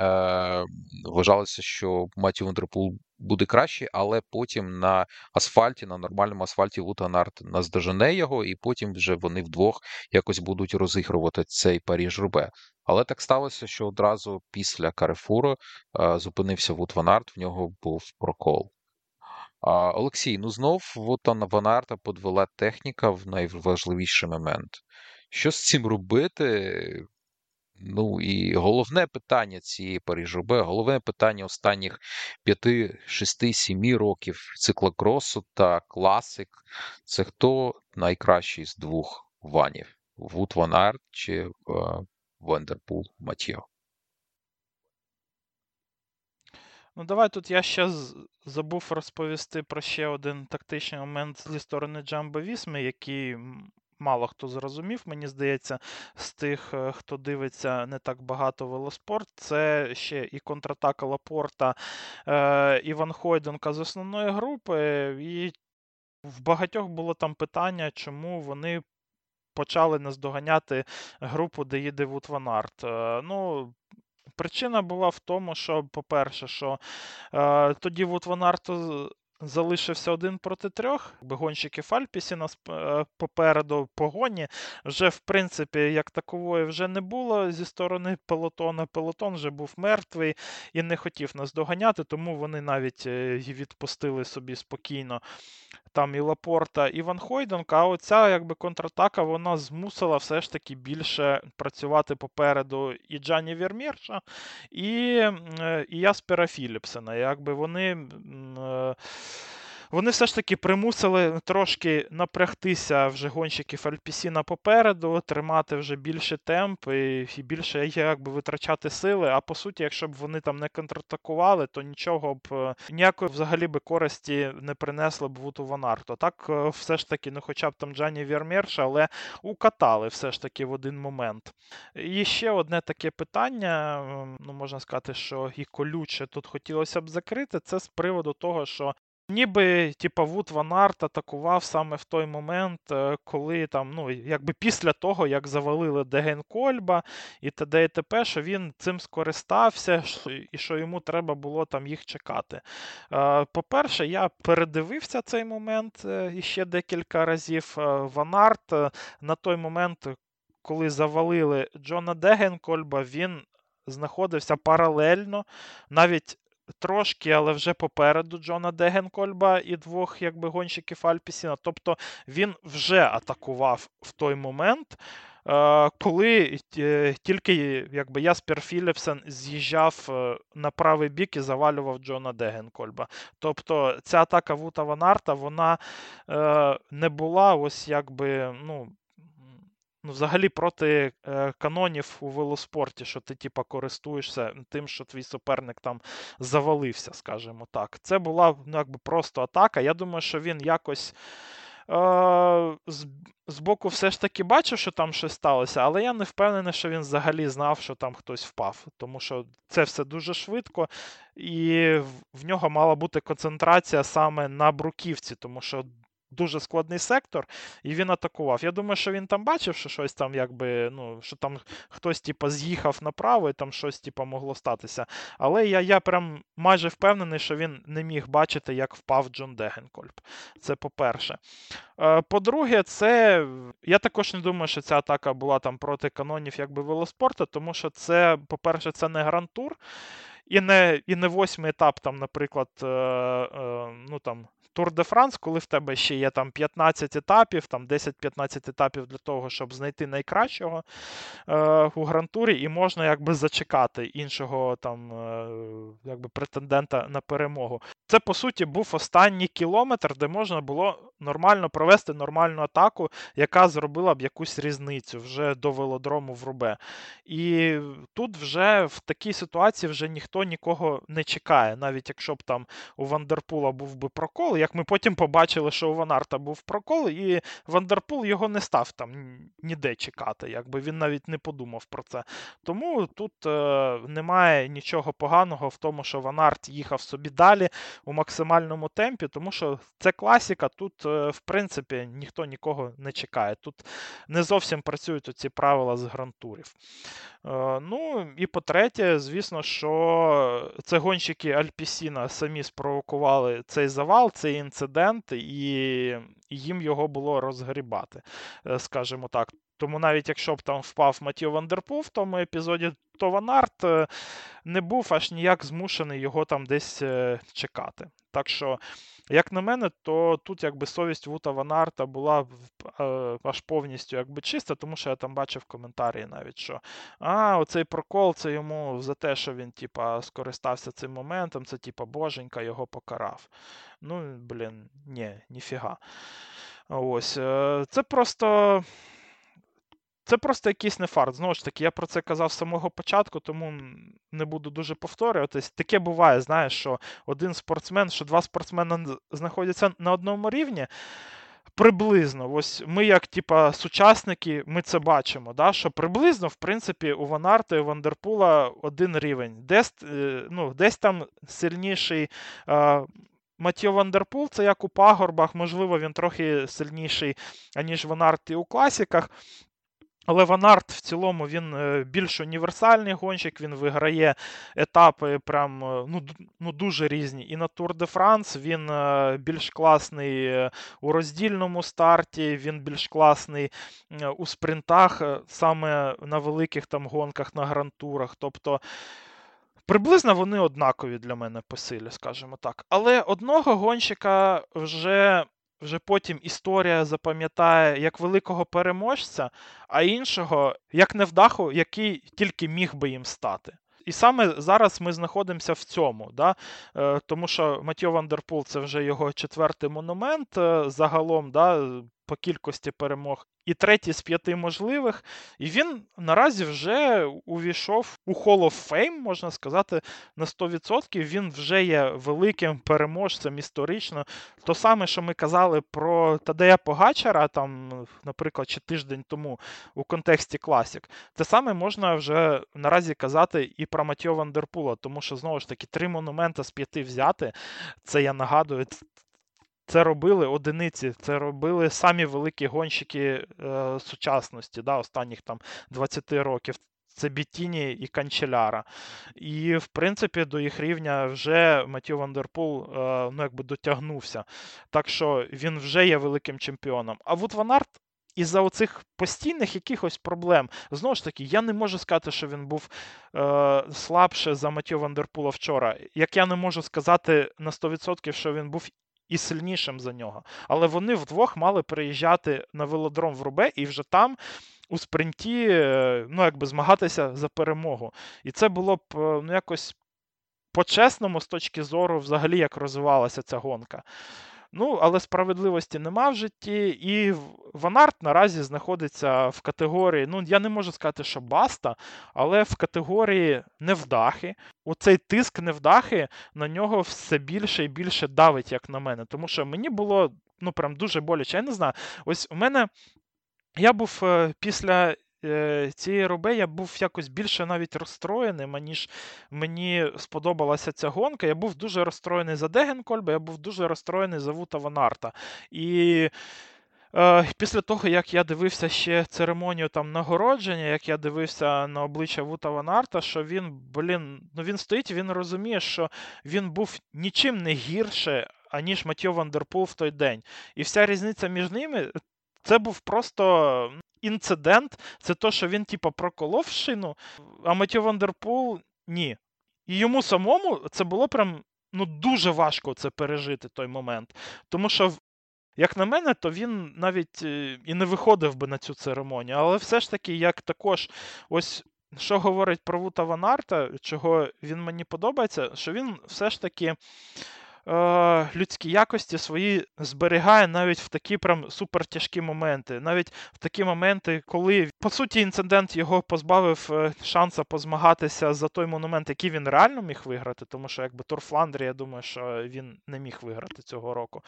вважалося, що Маті Вандерпул буде краще, але потім на асфальті, на нормальному асфальті Аерт наздожене його, і потім вже вони вдвох якось будуть розігрувати цей Паріж Рубе. Але так сталося, що одразу після Карфуру е, зупинився Вут Ван Арт, в нього був прокол. Олексій, ну знов Вут Ван Арта подвела техніка в найважливіший момент. Що з цим робити? Ну і головне питання цієї Паріж Рубе, головне питання останніх 5, 6, 7 років циклокросу та класик це хто найкращий з двох ванів? Вут Ван Арт чи е, Вандерпул Матьо? Ну, давай тут я ще забув розповісти про ще один тактичний момент зі сторони Джамбо Вісми, який мало хто зрозумів, мені здається, з тих, е, хто дивиться не так багато велоспорт. Це ще і контратака Лапорта е, і Ван Хойдонка з основної групи. І в багатьох було там питання, чому вони. Почали наздоганяти групу, де їде Вут Ван Арт. Е, ну, Причина була в тому, що, по-перше, що е, тоді Вут Ван Арт залишився один проти трьох. Бегонщики Фальпісі нас е, попереду погоні. Вже, в принципі, як такової вже не було зі сторони пелотона. Пелотон вже був мертвий і не хотів нас доганяти, тому вони навіть е, відпустили собі спокійно там і Лапорта, і Ван Хойденка, а оця якби контратака вона змусила все ж таки більше працювати попереду і Джані Вірмірша, і е, і Яспера Філіпсена. Якби вони. Вони все ж таки примусили трошки напрягтися вже гонщиків Альпісіна попереду, тримати вже більше темп і, і більше якби витрачати сили. А по суті, якщо б вони там не контратакували, то нічого б е, ніякої взагалі би користі не принесли б Вуту Ванарту. Так е, все ж таки, ну хоча б там Джані Вірмерша, але укатали все ж таки в один момент. І ще одне таке питання, ну можна сказати, що і колюче тут хотілося б закрити, це з приводу того, що Ніби, типа, Вут Ван Арт атакував саме в той момент, е, коли там, ну, якби після того, як завалили Дегенкольба і т.д. і т.п., що він цим скористався, і що йому треба було там їх чекати. Е, по-перше, я передивився цей момент е, іще декілька разів. Ван Арт на той момент, коли завалили Джона Дегенкольба, він знаходився паралельно, навіть трошки, але вже попереду Джона Дегенкольба і двох якби гонщиків Альпісіна. Тобто він вже атакував в той момент. Е, коли е, тільки якби Яспер Філіпсен з'їжджав е, на правий бік і завалював Джона Дегенкольба. Тобто ця атака Вута Ванарта вона не була ось якби ну, ну, взагалі проти е, канонів у велоспорті, що ти, типа, користуєшся тим, що твій суперник там завалився, скажімо так. Це була ну, якби просто атака. Я думаю, що він якось. Е, з, з боку, все ж таки бачив, що там щось сталося, але я не впевнений, що він взагалі знав, що там хтось впав. Тому що це все дуже швидко, і в нього мала бути концентрація саме на бруківці, тому що дуже складний сектор, і він атакував. Я думаю, що він там бачив, що щось там, якби, ну, що там хтось, типу, з'їхав направо і там щось, типу, могло статися. Але я я прям майже впевнений, що він не міг бачити, як впав Джон Дегенкольп. Це по-перше. Е, по-друге, це. Я також не думаю, що ця атака була там проти канонів якби велоспорту, тому що це, по-перше, це не грантур. І не і не восьмий етап, там, наприклад, е, е, ну там Тур де Франс, коли в тебе ще є там 15 етапів, там 10-15 етапів для того, щоб знайти найкращого е, у грантурі, і можна якби зачекати іншого там е, якби претендента на перемогу. Це, по суті, був останній кілометр, де можна було нормально провести нормальну атаку, яка зробила б якусь різницю вже до велодрому в Рубе. І тут вже в такій ситуації вже ніхто нікого не чекає, навіть якщо б там у Вандерпула був би прокол як ми потім побачили, що у Ванарта був прокол, і Вандерпул його не став там ніде чекати, якби він навіть не подумав про це. Тому тут е, немає нічого поганого в тому, що Ванарт їхав собі далі у максимальному темпі, тому що це класіка, тут, е, в принципі, ніхто нікого не чекає. Тут не зовсім працюють оці правила з грантурів. Е, ну і по-третє, звісно, що це гонщики Альпісіна самі спровокували цей завал, цей інцидент, і їм його було розгрібати, е, скажімо так. Тому навіть якщо б там впав Матіо Вандерпул в тому епізоді, то Ванарт е, не був аж ніяк змушений його там десь чекати. Так що як на мене, то тут якби совість Вута Ванарта була е, аж повністю якби чиста, тому що я там бачив коментарі навіть, що а, оцей прокол це йому за те, що він типа, скористався цим моментом, це типа боженька його покарав. Ну, блін, ні, ніфіга. Ось. Е, це просто це просто якийсь не фарт. Знову ж таки, я про це казав з самого початку, тому не буду дуже повторюватись. Таке буває, знаєш, що один спортсмен, що два спортсмени знаходяться на одному рівні. Приблизно, ось ми, як типа сучасники, ми це бачимо. да, Що приблизно, в принципі, у Ванарта і Вандерпула один рівень. Десь е, ну, десь там сильніший Матьо Вандерпул, це як у пагорбах, можливо, він трохи сильніший, аніж Ванарт і у класіках. Але Ванарт в цілому він е, більш універсальний гонщик, він виграє етапи прям е, ну, ну дуже різні. І на Тур де Франс він е, більш класний у роздільному старті, він більш класний у спринтах, саме на великих там гонках, на грантурах. Тобто приблизно вони однакові для мене по силі, скажімо так. Але одного гонщика вже вже потім історія запам'ятає як великого переможця, а іншого як невдаху, який тільки міг би їм стати. І саме зараз ми знаходимося в цьому, да? Е, тому що Матьо Вандерпул це вже його четвертий монумент е, загалом, да, по кількості перемог і третій з п'яти можливих. І він наразі вже увійшов у Hall of Fame, можна сказати, на 100%. Він вже є великим переможцем історично. То саме, що ми казали про Тадея Погачара, там, наприклад, чи тиждень тому у контексті класік, те саме можна вже наразі казати і про Матьо Вандерпула, тому що знову ж таки три монументи з п'яти взяти. Це я нагадую, це робили одиниці, це робили самі великі гонщики е, сучасності, да, останніх там 20 років. Це Бітіні і Канчеляра. І, в принципі, до їх рівня вже Матіо Вандерпул е, ну, якби дотягнувся. Так що він вже є великим чемпіоном. А Вут Ван Арт із-за оцих постійних якихось проблем. Знову ж таки, я не можу сказати, що він був е, слабше за Матьо Вандерпула вчора. Як я не можу сказати на 100%, що він був і сильнішим за нього. Але вони вдвох мали приїжджати на велодром в Рубе і вже там. У спринті е, ну, якби змагатися за перемогу. І це було б е, ну, якось по-чесному з точки зору, взагалі, як розвивалася ця гонка. Ну, але справедливості нема в житті, і Ванарт наразі знаходиться в категорії, ну, я не можу сказати, що баста, але в категорії невдахи. Оцей тиск невдахи на нього все більше і більше давить, як на мене. Тому що мені було ну, прям дуже боляче. Я не знаю. Ось у мене. Я був е, після цієї роби я був якось більше навіть розстроєним, аніж мені сподобалася ця гонка. Я був дуже розстроєний за Дегенкольба, я був дуже розстроєний за Вута Ванарта. І е, після того, як я дивився ще церемонію там нагородження, як я дивився на обличчя Вута Ванарта, що він, блін, ну він стоїть, він розуміє, що він був нічим не гірше, аніж Матьо Вандерпул в той день. І вся різниця між ними. Це був просто інцидент, це то, що він, типа, проколов шину, а Матьо Вандерпул ні. І йому самому це було прям ну, дуже важко це пережити той момент. Тому що, як на мене, то він навіть е, і не виходив би на цю церемонію. Але все ж таки, як також, ось. Що говорить про Вута Ванарта, чого він мені подобається, що він все ж таки е, людські якості свої зберігає навіть в такі прям супертяжкі моменти. Навіть в такі моменти, коли, по суті, інцидент його позбавив е, шанса позмагатися за той монумент, який він реально міг виграти, тому що якби Тур Фландрі, я думаю, що він не міг виграти цього року.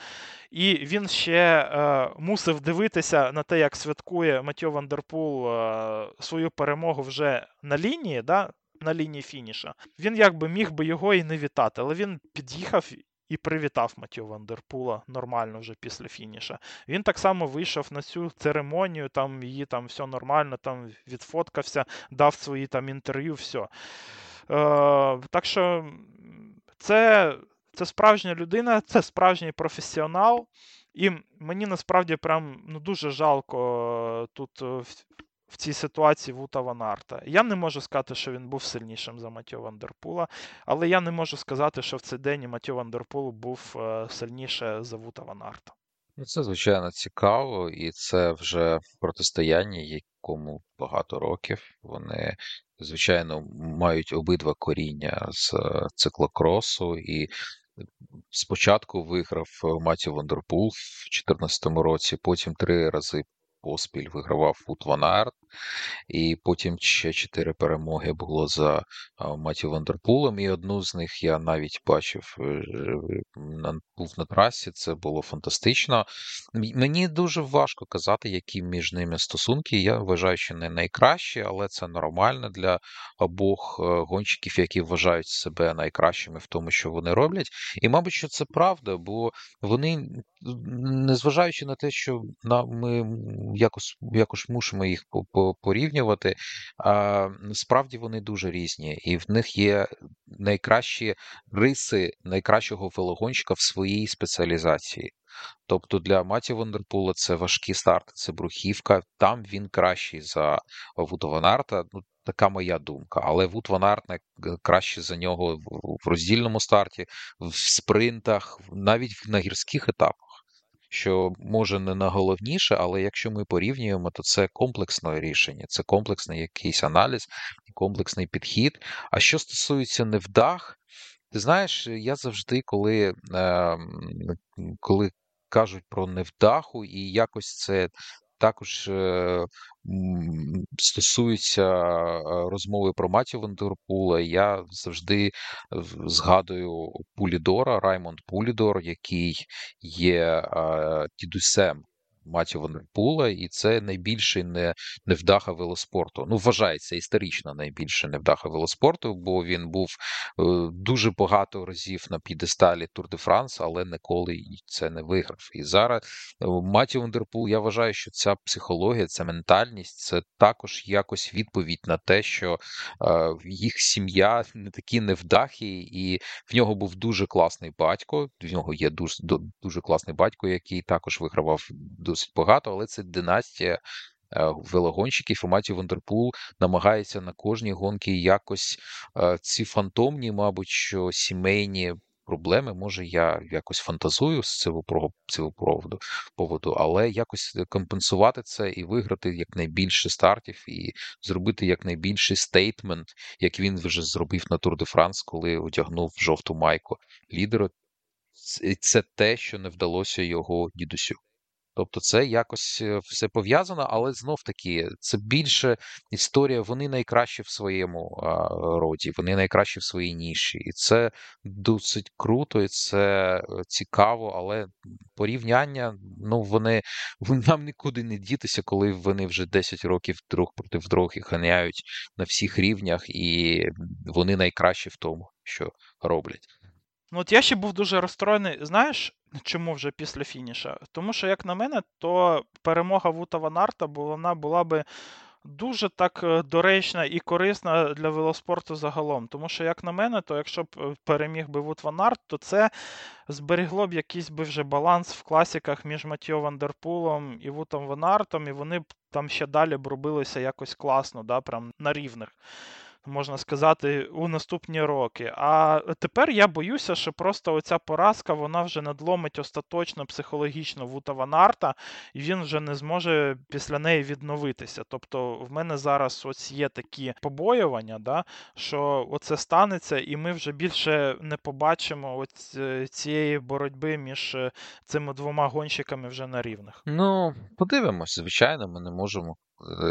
І він ще е, мусив дивитися на те, як святкує Матьо Вандерпул е, свою перемогу вже на лінії. да, на лінії фініша. Він якби міг би його і не вітати, але він під'їхав і привітав Матю Вандерпула нормально вже після фініша. Він так само вийшов на цю церемонію, там її там все нормально, там відфоткався, дав свої там інтерв'ю, все. Е, Так що це, це справжня людина, це справжній професіонал. І мені насправді прям ну, дуже жалко тут е, в цій ситуації Вута Ванарта. Я не можу сказати, що він був сильнішим за Матьо Вандерпула, але я не можу сказати, що в цей день Матьо Вандерпул був е, сильніше за Вута Ванарта. Ну, це, звичайно, цікаво, і це вже протистояння, якому багато років. Вони, звичайно, мають обидва коріння з е, циклокросу, і спочатку виграв Матіо Вандерпул в 2014 році, потім три рази поспіль вигравав Вут Ван Арт, і потім ще чотири перемоги було за Матьо Вандерпулом, і одну з них я навіть бачив, е, був на трасі, це було фантастично. Мені дуже важко казати, які між ними стосунки. Я вважаю, що не найкращі, але це нормально для обох е, гонщиків, які вважають себе найкращими в тому, що вони роблять. І, мабуть, що це правда, бо вони, незважаючи на те, що ми якось якось мусимо їх порівнювати, а насправді вони дуже різні, і в них є найкращі риси найкращого велогонщика в своїй спеціалізації. Тобто для Маті Вандерпула це важкі старти, це бруківка. Там він кращий за Вута Ванарта. Ну, така моя думка. Але Вут Ванарт краще за нього в роздільному старті, в спринтах, навіть на гірських етапах. Що може не найголовніше, але якщо ми порівнюємо, то це комплексне рішення, це комплексний якийсь аналіз, комплексний підхід. А що стосується невдах, ти знаєш, я завжди, коли, е, коли кажуть про невдаху, і якось це також е, стосується е, розмови про матів Вандерпула, я завжди згадую Пулідора, Раймонд Пулідор, який є е, дідусем Матю Ванерпула, і це найбільший не, невдаха велоспорту. Ну, вважається історично найбільше невдаха велоспорту, бо він був е, дуже багато разів на підесталі Тур де Франс, але ніколи це не виграв. І зараз е, Матю Вандерпул, я вважаю, що ця психологія, ця ментальність це також якось відповідь на те, що е, їх сім'я не такі невдахи, і в нього був дуже класний батько. В нього є дуже дуже класний батько, який також вигравав досить багато, але це династія е, велогонщиків і Матію Вандерпул намагається на кожній гонці якось е, ці фантомні, мабуть, що сімейні. Проблеми, може, я якось фантазую з цього поводу, поводу, але якось компенсувати це і виграти якнайбільше стартів, і зробити якнайбільший statement, як він вже зробив на Тур де Франс, коли одягнув жовту майку лідера. Це те, що не вдалося його дідусю. Тобто це якось е, все пов'язано, але знов таки це більше історія. Вони найкращі в своєму роді, вони найкращі в своїй ніші, і це досить круто, і це е, цікаво. Але порівняння, ну вони нам нікуди не дітися, коли вони вже 10 років друг проти друга ганяють на всіх рівнях, і вони найкращі в тому, що роблять. Ну, от я ще був дуже розстроєний. Знаєш, чому вже після фініша? Тому що, як на мене, то перемога Вута Ванарта вона була би дуже так е, доречна і корисна для велоспорту загалом. Тому що, як на мене, то якщо б е, переміг би Вут Ванарт, то це зберегло б якийсь би вже баланс в класіках між Матьо Вандерпулом і Вутом Ванартом, і вони б там ще далі б робилися якось класно, да, прям на рівних можна сказати, у наступні роки. А тепер я боюся, що просто оця поразка вона вже надломить остаточно психологічно Вута Ванарта, і він вже не зможе після неї відновитися. Тобто в мене зараз ось є такі побоювання, да, що оце станеться, і ми вже більше не побачимо ось е, цієї боротьби між е, цими двома гонщиками вже на рівних. Ну, подивимось, звичайно, ми не можемо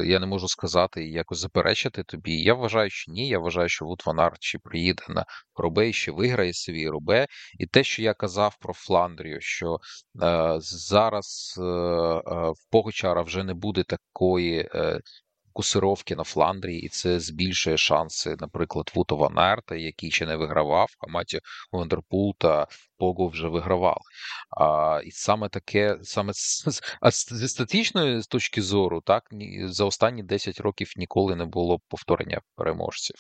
я не можу сказати і якось заперечити тобі. Я вважаю, що ні. Я вважаю, що Вут Ван Арт приїде на Рубе і ще виграє свій Рубе. І те, що я казав про Фландрію, що е, зараз е, е, в Погачара вже не буде такої. Е, Кусировки на Фландрії, і це збільшує шанси, наприклад, Вута Ван Арта, який ще не вигравав, а Маті Вандерпул та Пого вже вигравали. А, І саме таке, саме а з статичної точки зору, так за останні 10 років ніколи не було повторення переможців.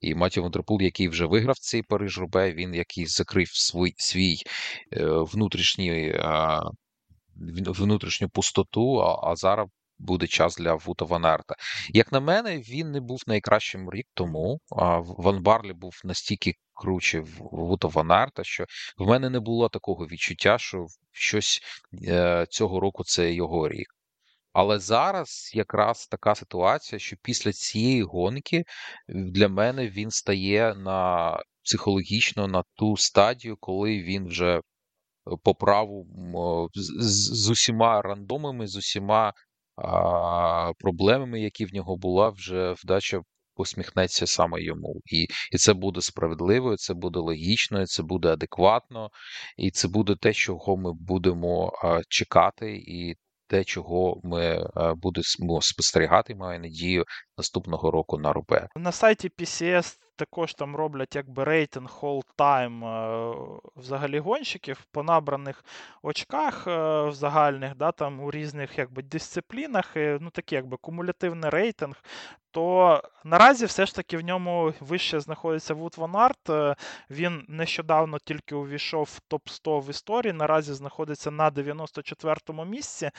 І Маті Вандерпул, який вже виграв цей Париж Рубе, він який закрив свій свій е, внутрішній. Внутрішню пустоту, а, а зараз буде час для Вута Ванарта. Як на мене, він не був найкращим рік тому. А Ван Барлі був настільки круче в Вута Ванарта, що в мене не було такого відчуття, що щось е, цього року це його рік. Але зараз якраз така ситуація, що після цієї гонки для мене він стає на психологічно на ту стадію, коли він вже по праву з, з усіма рандомами, з усіма а, проблемами, які в нього була, вже вдача посміхнеться саме йому. І і це буде справедливо, це буде логічно, це буде адекватно, і це буде те, чого ми будемо а, чекати, і те, чого ми а, будемо спостерігати, маю надію, наступного року на РБ. На сайті PCS також там роблять якби рейтинг all time е, взагалі гонщиків по набраних очках е, в загальних, да, там у різних якби дисциплінах, ну такий якби кумулятивний рейтинг то наразі все ж таки в ньому вище знаходиться Воут ван Арт. Він нещодавно тільки увійшов в топ-100 в історії. Наразі знаходиться на 94-му місці. Е,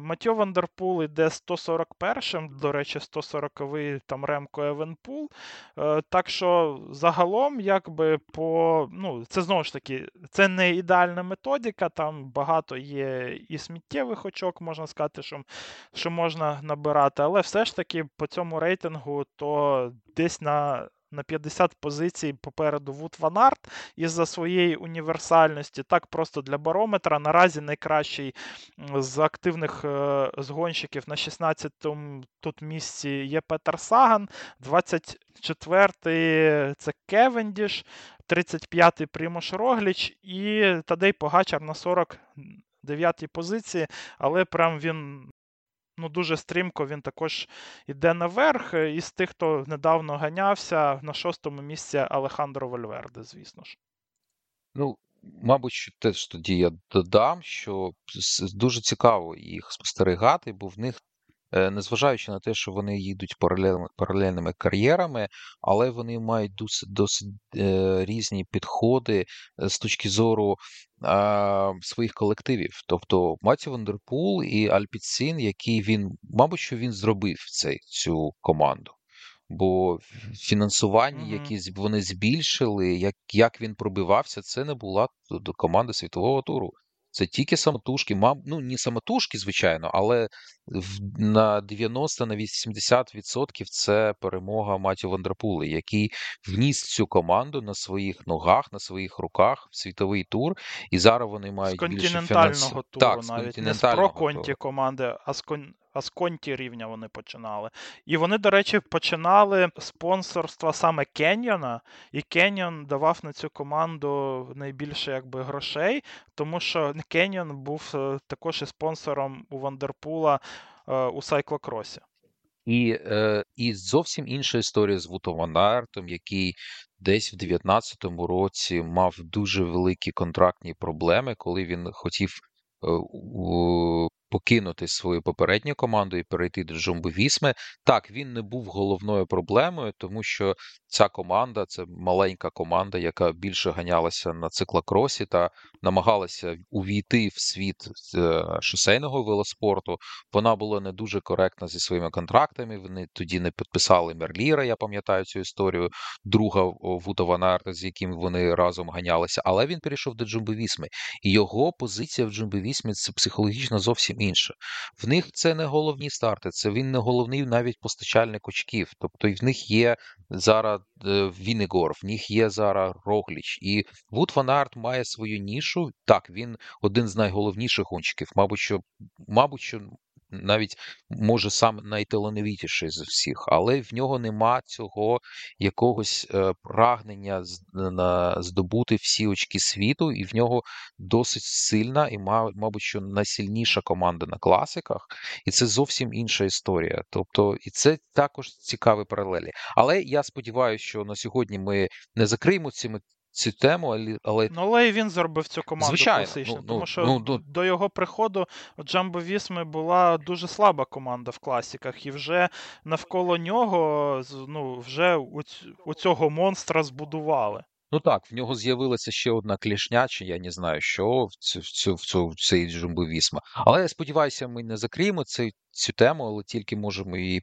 Матьє Вандерпул йде 141-м, до речі, 140-й там Ремко Евенепул. Е, так що загалом, якби по. ну, Це знову ж таки, це не ідеальна методика, там багато є і сміттєвих очок, можна сказати, що, що можна набирати, але все ж таки по цьому рейтингу, то десь на на 50 позицій попереду Воут ван Арт із-за своєї універсальності. Так, просто для барометра. Наразі найкращий з активних е, згонщиків на 16-му тут місці є Петер Саган, 24-й це Кавендіш, 35-й Примош Рогліч і Тадей Погачар на 49-й позиції, але прям він ну, дуже стрімко він також йде наверх. Із тих, хто недавно ганявся, на шостому місці Алехандро Вальверде, звісно ж. Ну, мабуть, теж тоді я додам, що дуже цікаво їх спостерігати, бо в них Е, незважаючи на те, що вони їдуть паралельними паралельними кар'єрами, але вони мають досить досить е, різні підходи е, з точки зору е, своїх колективів. Тобто Маті Вандерпул і Альпіцин, який він, мабуть, що він зробив цей, цю команду. Бо фінансування, які вони збільшили, як як він пробивався, це не була команда світового туру. Це тільки самотужки, мам, ну не самотужки, звичайно, але на 90 на 80% це перемога Маті Вандерпули, який вніс цю команду на своїх ногах, на своїх руках в світовий тур. І зараз вони мають з більше фінанс... туру, так, з навіть не з проконті команди, а з кон... А з конті рівня вони починали. І вони, до речі, починали спонсорства саме Кеньйона, і Кеньйон давав на цю команду найбільше якби грошей, тому що Кеньйон був е, також і спонсором у Вандерпула е, у Сайклокросі. І е, і зовсім інша історія з Вутованартом, який десь в 19-му році мав дуже великі контрактні проблеми, коли він хотів покинути свою попередню команду і перейти до Джумбо Вісми. Так, він не був головною проблемою, тому що ця команда це маленька команда, яка більше ганялася на циклокросі та намагалася увійти в світ е, шосейного велоспорту. Вона була не дуже коректна зі своїми контрактами. Вони тоді не підписали Мерліра. Я пам'ятаю цю історію, друга Вута Ванарта, з яким вони разом ганялися. Але він перейшов до Джумбо Вісми. І його позиція в Джумбо Вісмі це психологічно зовсім інше. В них це не головні старти, це він не головний навіть постачальник очків. Тобто в них є зараз Вінегор, в них є зараз Рогліч. І Воут ван Арт має свою нішу. Так, він один з найголовніших гонщиків. Мабуть, що, мабуть, що навіть може сам найталановитіший з всіх, але в нього нема цього якогось е, прагнення на здобути всі очки світу, і в нього досить сильна і, мабуть, що найсильніша команда на класиках, і це зовсім інша історія. Тобто, і це також цікаві паралелі. Але я сподіваюся, що на сьогодні ми не закриємо цими цю тему, але. Ну, але і він зробив цю команду Звичайно, класично. ну, тому ну, що ну, ну, до його приходу Джамбо Вісми була дуже слаба команда в класіках, і вже навколо нього ну, вже у цього монстра збудували. Ну так, в нього з'явилася ще одна клішня, чи я не знаю, що в цю в цю в цю в цей джумбовісма. Але я сподіваюся, ми не закриємо цю, цю тему, але тільки можемо її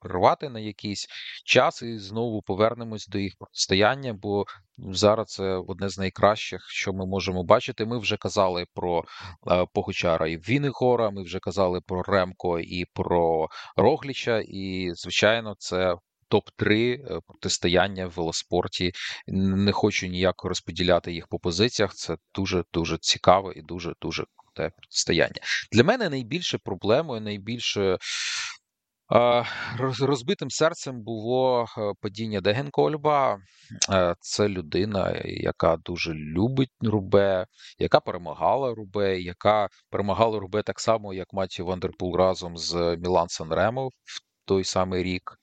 прирвати на якийсь час і знову повернемось до їх протистояння, бо зараз це одне з найкращих, що ми можемо бачити. Ми вже казали про е, Погучара і Вінегора, ми вже казали про Ремко і про Рогліча, і звичайно, це топ-3 е, протистояння в велоспорті. Не хочу ніяк розподіляти їх по позиціях. Це дуже дуже цікаво і дуже дуже те протистояння. Для мене найбільше проблемою, найбільше розбитим серцем було е, падіння Дегенкольба. Е, це людина, яка дуже любить Рубе, яка перемагала Рубе, яка перемагала Рубе так само, як Матію Вандерпул разом з Мілан Санремо в той самий рік.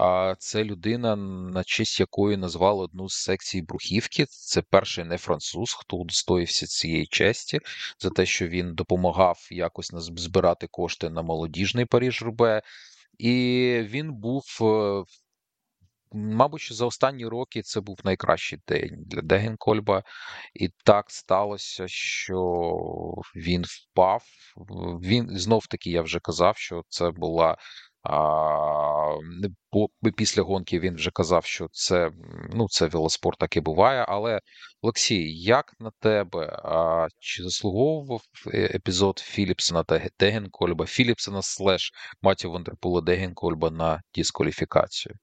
А це людина, на честь якої назвали одну з секцій Брухівки. Це перший не француз, хто удостоївся цієї честі за те, що він допомагав якось збирати кошти на молодіжний Паріж Рубе. І він був, е, мабуть, за останні роки це був найкращий день для Дегенкольба. І так сталося, що він впав. Він знов таки я вже казав, що це була а, Після гонки він вже казав, що це ну, це велоспорт так і буває. Але, Олексій, як на тебе? А, Чи заслуговував е, епізод Філіпсона та Дегенкольба, Філіпсона слеш Матю Вандерпула Дегенкольба на дискваліфікацію?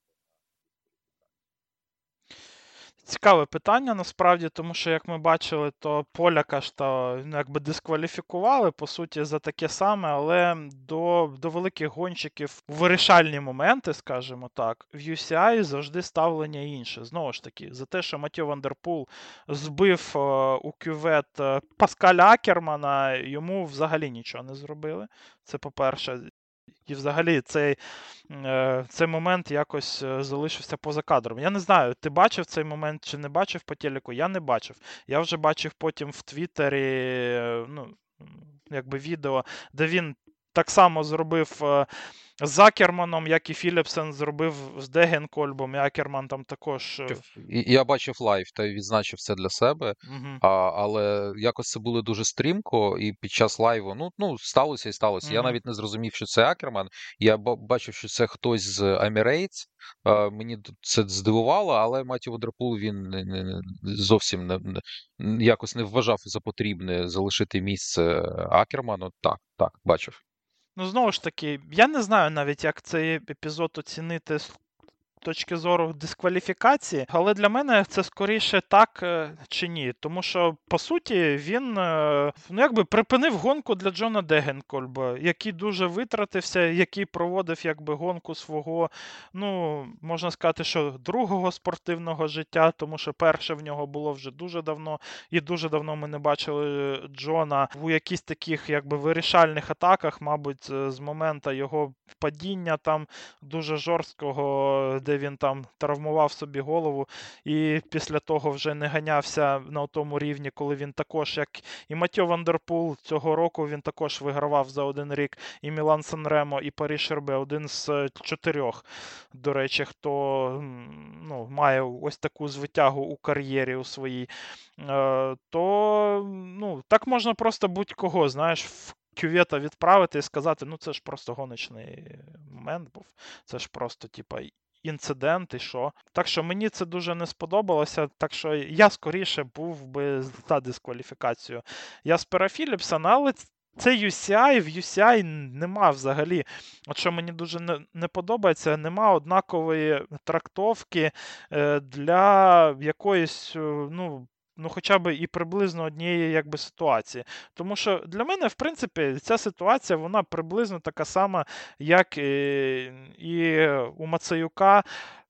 Цікаве питання насправді, тому що, як ми бачили, то поляка ж то ну, якби дискваліфікували, по суті, за таке саме, але до до великих гонщиків у вирішальні моменти, скажімо так, в UCI завжди ставлення інше. Знову ж таки, за те, що Матьо Вандерпул збив е, у кювет е, Паскаля Акермана, йому взагалі нічого не зробили. Це по-перше. І взагалі цей е, цей момент якось е, залишився поза кадром. Я не знаю, ти бачив цей момент чи не бачив по телеку? Я не бачив. Я вже бачив потім в Твіттері е, ну, якби відео, де він так само зробив з Акерманом, як і Філіпсен зробив з Дегенкольбом, і Акерман там також. Е, я бачив лайв та відзначив це для себе, угу. а, але якось це було дуже стрімко, і під час лайву ну, ну сталося і сталося. Угу. Я навіть не зрозумів, що це Акерман. Я бачив, що це хтось з Emirates. Мені це здивувало, але Матьє Вандерпул він зовсім не, якось не вважав за потрібне залишити місце Акерману. Так, так, бачив. Ну, знову ж таки, я не знаю навіть, як цей епізод оцінити точки зору дискваліфікації, але для мене це скоріше так е, чи ні. Тому що, по суті, він е, ну, якби припинив гонку для Джона Дегенкольба, який дуже витратився, який проводив якби гонку свого, ну, можна сказати, що другого спортивного життя, тому що перше в нього було вже дуже давно, і дуже давно ми не бачили Джона у якісь таких якби вирішальних атаках, мабуть, з моменту його падіння там дуже жорсткого, де він там травмував собі голову, і після того вже не ганявся на тому рівні, коли він також, як і Матьо Вандерпул цього року, він також вигравав за один рік і Мілан Санремо, і Паріж Шербе, один з чотирьох, до речі, хто ну, має ось таку звитягу у кар'єрі у своїй. Е, то ну, так можна просто будь-кого, знаєш, в кювета відправити і сказати, ну це ж просто гоночний момент був. Це ж просто, типа, інцидент і що. Так що мені це дуже не сподобалося. Так що я скоріше був би за дискваліфікацію Яспера Філіпсона, але. Це UCI, в UCI нема взагалі. От що мені дуже не, не подобається, нема однакової трактовки е, для якоїсь е, ну, ну, хоча б і приблизно однієї якби, ситуації. Тому що для мене, в принципі, ця ситуація вона приблизно така сама, як і, і у Мацеюка.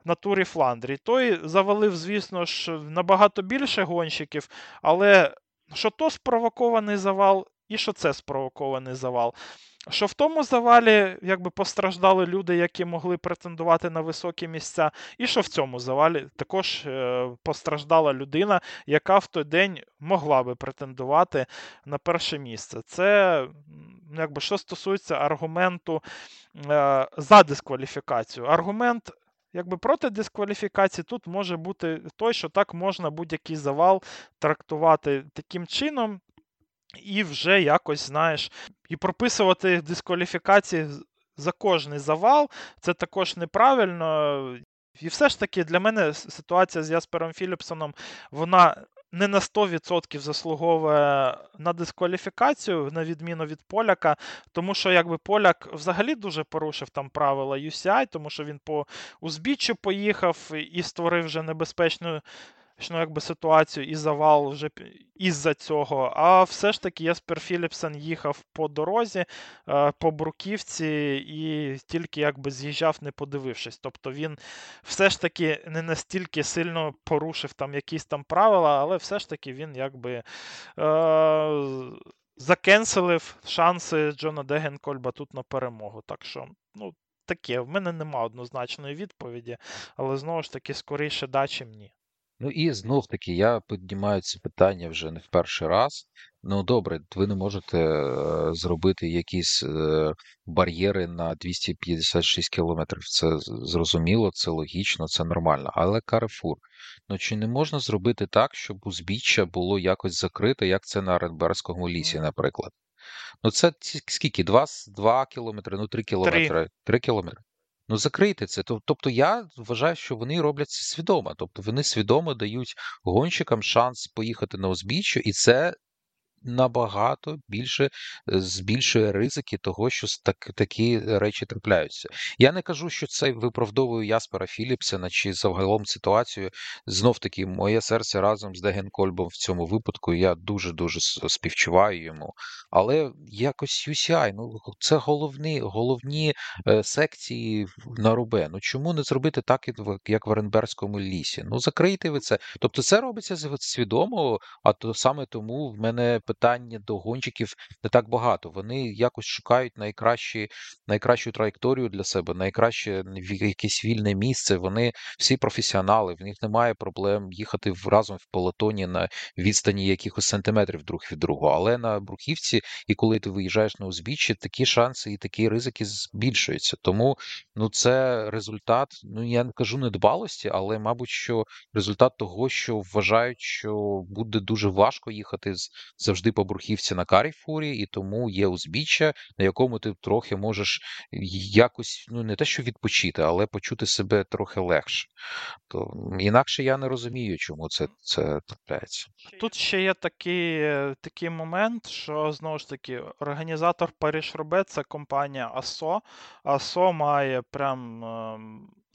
На турі Фландрі. Той завалив, звісно ж, набагато більше гонщиків, але що то спровокований завал, і що це спровокований завал. Що в тому завалі якби постраждали люди, які могли претендувати на високі місця, і що в цьому завалі також е, постраждала людина, яка в той день могла би претендувати на перше місце. Це якби що стосується аргументу е, за дискваліфікацію. Аргумент. Якби проти дискваліфікації тут може бути той, що так можна будь-який завал трактувати таким чином, і вже якось, знаєш, і прописувати дискваліфікації за кожний завал, це також неправильно. І все ж таки для мене ситуація з Яспером Філіпсоном, вона не на 100% заслуговує на дискваліфікацію, на відміну від поляка, тому що якби поляк взагалі дуже порушив там правила UCI, тому що він по узбіччю поїхав і створив вже небезпечну ну, якби ситуацію і завал вже із-за цього. А все ж таки Єспер Філіпсен їхав по дорозі, е, по Бруківці і тільки якби з'їжджав, не подивившись. Тобто він все ж таки не настільки сильно порушив там якісь там правила, але все ж таки він якби. Е- Закенселив шанси Джона Дегенкольба тут на перемогу. Так що, ну, таке, в мене нема однозначної відповіді, але знову ж таки, скоріше да, чим ні. Ну і знов таки, я піднімаю це питання вже не в перший раз. Ну добре, ви не можете е, зробити якісь е, бар'єри на 256 кілометрів. Це зрозуміло, це логічно, це нормально. Але Карефур, ну чи не можна зробити так, щоб узбіччя було якось закрите, як це на Ренберському лісі, наприклад? Ну це скільки? Два, два кілометри, ну три кілометри. Три кілометри. Ну, закрийте це. Тобто я вважаю, що вони роблять це свідомо. Тобто вони свідомо дають гонщикам шанс поїхати на узбіччя, і це набагато більше е, збільшує ризики того, що так, такі речі трапляються. Я не кажу, що це виправдовує Яспера Філіпсена чи загалом ситуацію. Знов таки, моє серце разом з Деген Кольбом в цьому випадку. Я дуже дуже співчуваю йому. Але якось UCI, ну це головні головні е, секції на Рубе. Ну чому не зробити так, як в Оренберському лісі? Ну закрийте ви це. Тобто, це робиться свідомо, а то саме тому в мене питання до гонщиків не так багато. Вони якось шукають найкращі, найкращу траєкторію для себе, найкраще якесь вільне місце. Вони всі професіонали, в них немає проблем їхати разом в полотоні на відстані якихось сантиметрів друг від другого. Але на Бруківці, і коли ти виїжджаєш на узбіччя, такі шанси і такі ризики збільшуються. Тому ну це результат. Ну я не кажу недбалості, але мабуть, що результат того, що вважають, що буде дуже важко їхати завжди завжди по бурхівці на каріфурі, і тому є узбіччя, на якому ти трохи можеш якось, ну не те, що відпочити, але почути себе трохи легше. То інакше я не розумію, чому це це трапляється. Тут ще є такий такий момент, що знову ж таки організатор Париж Робе це компанія АСО. АСО має прям.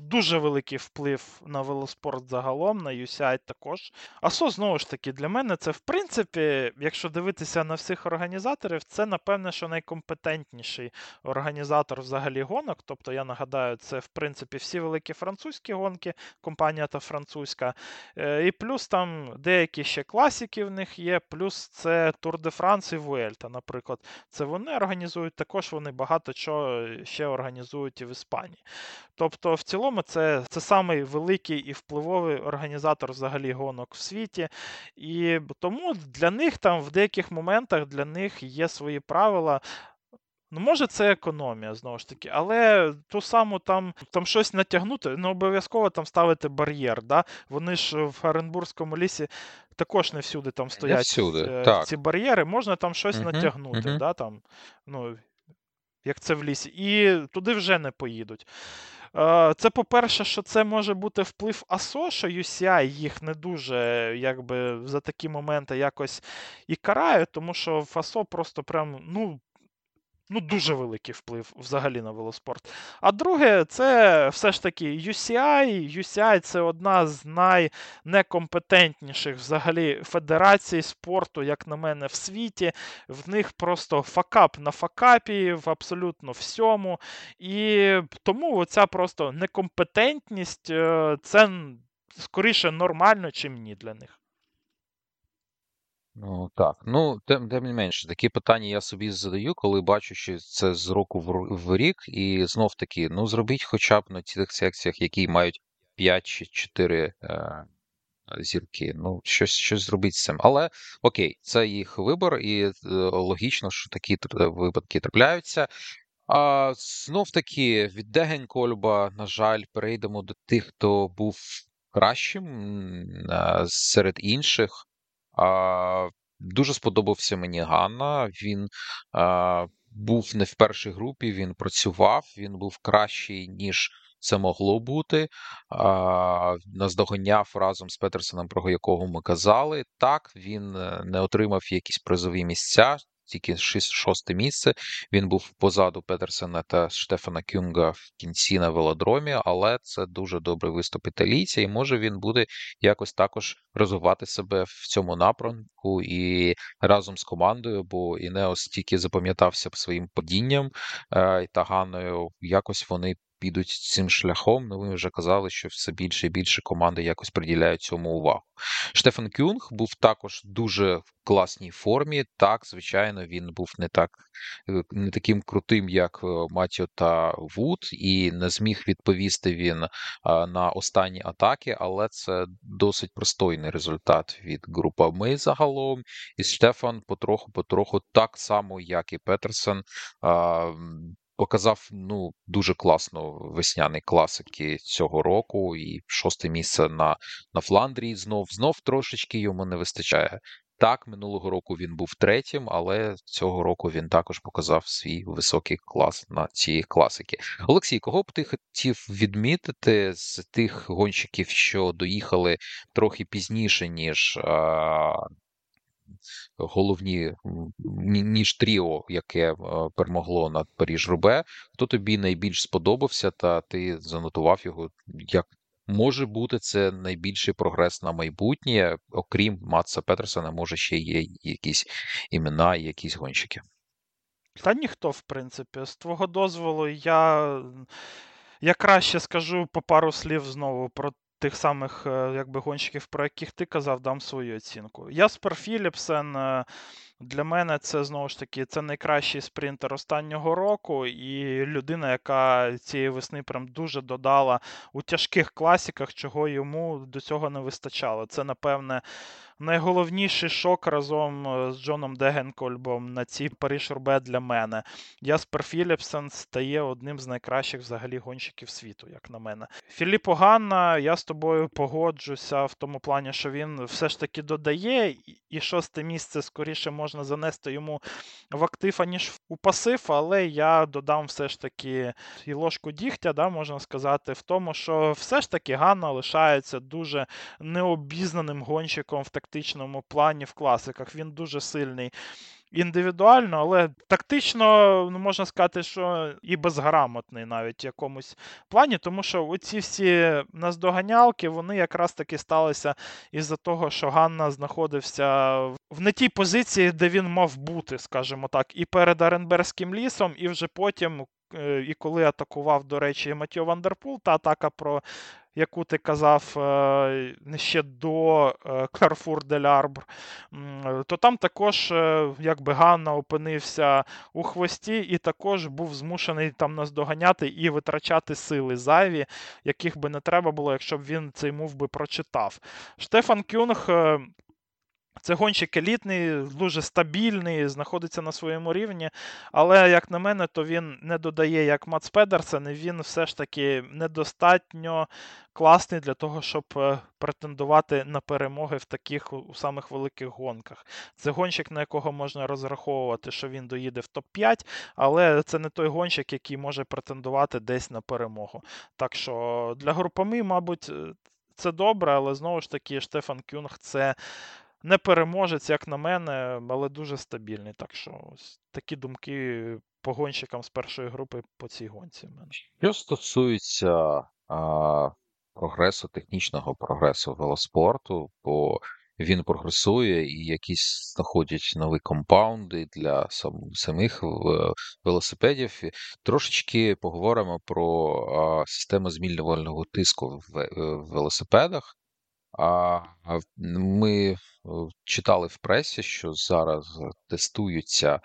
Дуже великий вплив на велоспорт загалом, на UCI також. АСО, знову ж таки, для мене це, в принципі, якщо дивитися на всіх організаторів, це, напевне, що найкомпетентніший організатор взагалі гонок. Тобто, я нагадаю, це, в принципі, всі великі французькі гонки, компанія та французька. Е, і плюс там деякі ще класики в них є, плюс це Тур де Франс і Вуельта, наприклад. Це вони організують, також вони багато чого ще організують і в Іспанії. Тобто, в цілому це це самий великий і впливовий організатор взагалі гонок в світі. І тому для них там в деяких моментах для них є свої правила. Ну, може, це економія, знову ж таки, але ту саму там там щось натягнути, не обов'язково там ставити бар'єр. да? Вони ж в Оренбурзькому лісі також не всюди там стоять всюди, ці, так. ці бар'єри, можна там щось uh натягнути. uh Да? Там, ну, як це в лісі, і туди вже не поїдуть. Е, це, по-перше, що це може бути вплив АСО, що UCI їх не дуже якби за такі моменти якось і карає, тому що в АСО просто прям, ну ну, дуже великий вплив взагалі на велоспорт. А друге, це все ж таки UCI. UCI це одна з найнекомпетентніших взагалі федерацій спорту, як на мене, в світі. В них просто факап на факапі в абсолютно всьому. І тому оця просто некомпетентність е, це скоріше нормально, чим ні для них. Ну так. Ну, тим, тим не менше, такі питання я собі задаю, коли бачу, що це з року в, в рік, і знов таки, ну зробіть хоча б на тих секціях, які мають 5 чи 4 е, зірки. Ну, щось щось зробіть з цим. Але окей, це їх вибор, і е, логічно, що такі випадки трапляються. А знов таки, від Дегень Кольба, на жаль, перейдемо до тих, хто був кращим е, серед інших. Дуже сподобався мені Ганна. Він був не в першій групі, він працював, він був кращий, ніж це могло бути. Наздоганяв разом з Петерсоном, про якого ми казали. Так, він е, не отримав якісь призові місця. Тільки шосте місце. Він був позаду Петерсена та Штефана Кюнга в кінці на велодромі, але це дуже добрий виступ італійця, і може він буде якось також розвивати себе в цьому напрямку і разом з командою, бо Інеос тільки запам'ятався своїм падінням е, та Ганною. Якось вони підуть цим шляхом. Ну, ми вже казали, що все більше і більше команди якось приділяють цьому увагу. Штефан Кюнг був також дуже в класній формі. Так, звичайно, він був не так е, не таким крутим, як е, Матіо та Вуд, і не зміг відповісти він на останні атаки, але це досить простойний результат від групи Ми загалом. І Штефан потроху-потроху, так само, як і Петерсен, показав ну дуже класно весняний класики цього року, і шосте місце на, на Фландрії знов знов трошечки йому не вистачає. Так, минулого року він був третім, але цього року він також показав свій високий клас на ці класики. Олексій, кого б ти хотів відмітити з тих гонщиків, що доїхали трохи пізніше, ніж головні, ніж тріо, яке е, перемогло над Паріж Рубе? Хто тобі найбільш сподобався, та ти занотував його як може бути це найбільший прогрес на майбутнє, окрім Матса Петерсона, може ще є якісь імена якісь гонщики. Та ніхто, в принципі. З твого дозволу, я, я краще скажу по пару слів знову про тих самих е, якби, гонщиків, про яких ти казав, дам свою оцінку. Яспер Філіпсен. е, Для мене це знову ж таки це найкращий спринтер останнього року, і людина, яка цієї весни прям дуже додала у тяжких класіках, чого йому до цього не вистачало. Це, напевне, найголовніший шок разом е, з Джоном Дегенкольбом на цій Париж Рубе для мене. Яспер Філіпсен стає одним з найкращих взагалі гонщиків світу, як на мене. Філіппо Ганна, я з тобою погоджуся в тому плані, що він все ж таки додає, і- шосте місце скоріше можна занести йому в актив, аніж у пасив, але я додам все ж таки і ложку дігтя, да, можна сказати, в тому, що все ж таки Ганна лишається дуже необізнаним гонщиком в тактичному плані в класиках. Він дуже сильний індивідуально, але тактично ну, можна сказати, що і безграмотний навіть в якомусь плані, тому що оці всі наздоганялки, вони якраз таки сталися із-за того, що Ганна знаходився в не тій позиції, де він мав бути, скажімо так, і перед Аренберським лісом, і вже потім. е, І коли атакував, до речі, Матьо Вандерпул, та атака, про яку ти казав е, ще до Карфур de l'Arbre, то там також е, якби Ганна опинився у хвості і також був змушений там наздоганяти і витрачати сили зайві, яких би не треба було, якщо б він цей мув би прочитав. Штефан Кюнг. Це гонщик елітний, дуже стабільний, знаходиться на своєму рівні. Але, як на мене, то він не додає як Мац Педерсен, і він все ж таки недостатньо класний для того, щоб е, претендувати на перемоги в таких у самих великих гонках. Це гонщик, на якого можна розраховувати, що він доїде в топ-5, але це не той гонщик, який може претендувати десь на перемогу. Так що для групами, мабуть, е, це добре, але знову ж таки, Штефан Кюнг це не переможець, як на мене, але дуже стабільний. Так що ось такі думки по гонщикам з першої групи по цій гонці. в мене. Що стосується а, прогресу, технічного прогресу велоспорту, бо він прогресує і якісь знаходять нові компаунди для сам, самих велосипедів. Трошечки поговоримо про а, систему змінювального тиску в, в велосипедах. А ми читали в пресі, що зараз тестуються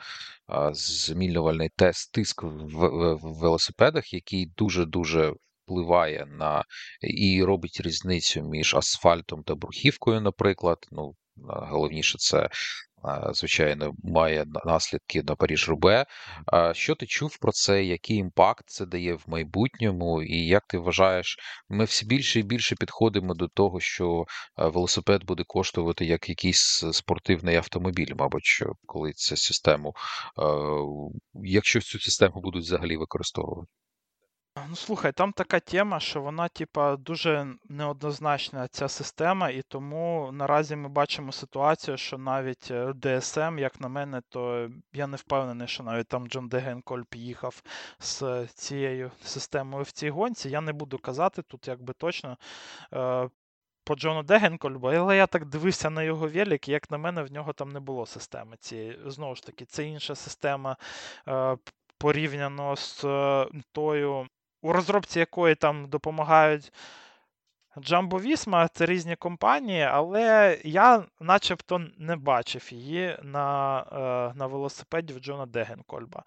змінювальний тест тиск в, велосипедах, який дуже-дуже впливає на і робить різницю між асфальтом та брухівкою, наприклад. Ну, головніше, це, звичайно, має наслідки на Паріж-Рубе. Що ти чув про це? Який імпакт це дає в майбутньому? І як ти вважаєш, ми все більше і більше підходимо до того, що велосипед буде коштувати як якийсь спортивний автомобіль, мабуть, коли цю систему, якщо цю систему будуть взагалі використовувати. Ну, слухай, там така тема, що вона, типа, дуже неоднозначна ця система, і тому наразі ми бачимо ситуацію, що навіть е, DSM, як на мене, то я не впевнений, що навіть там Джон Дегенкольп їхав з цією системою в цій гонці. Я не буду казати тут, якби точно. Е, по Джону Дегенкольбу, але я так дивився на його велик, і як на мене, в нього там не було системи цієї. Знову ж таки, це інша система е, порівняно з тою, у розробці якої там допомагають Jumbo Visma це різні компанії, але я начебто не бачив її на е, на велосипеді в Джона Дегенкольба.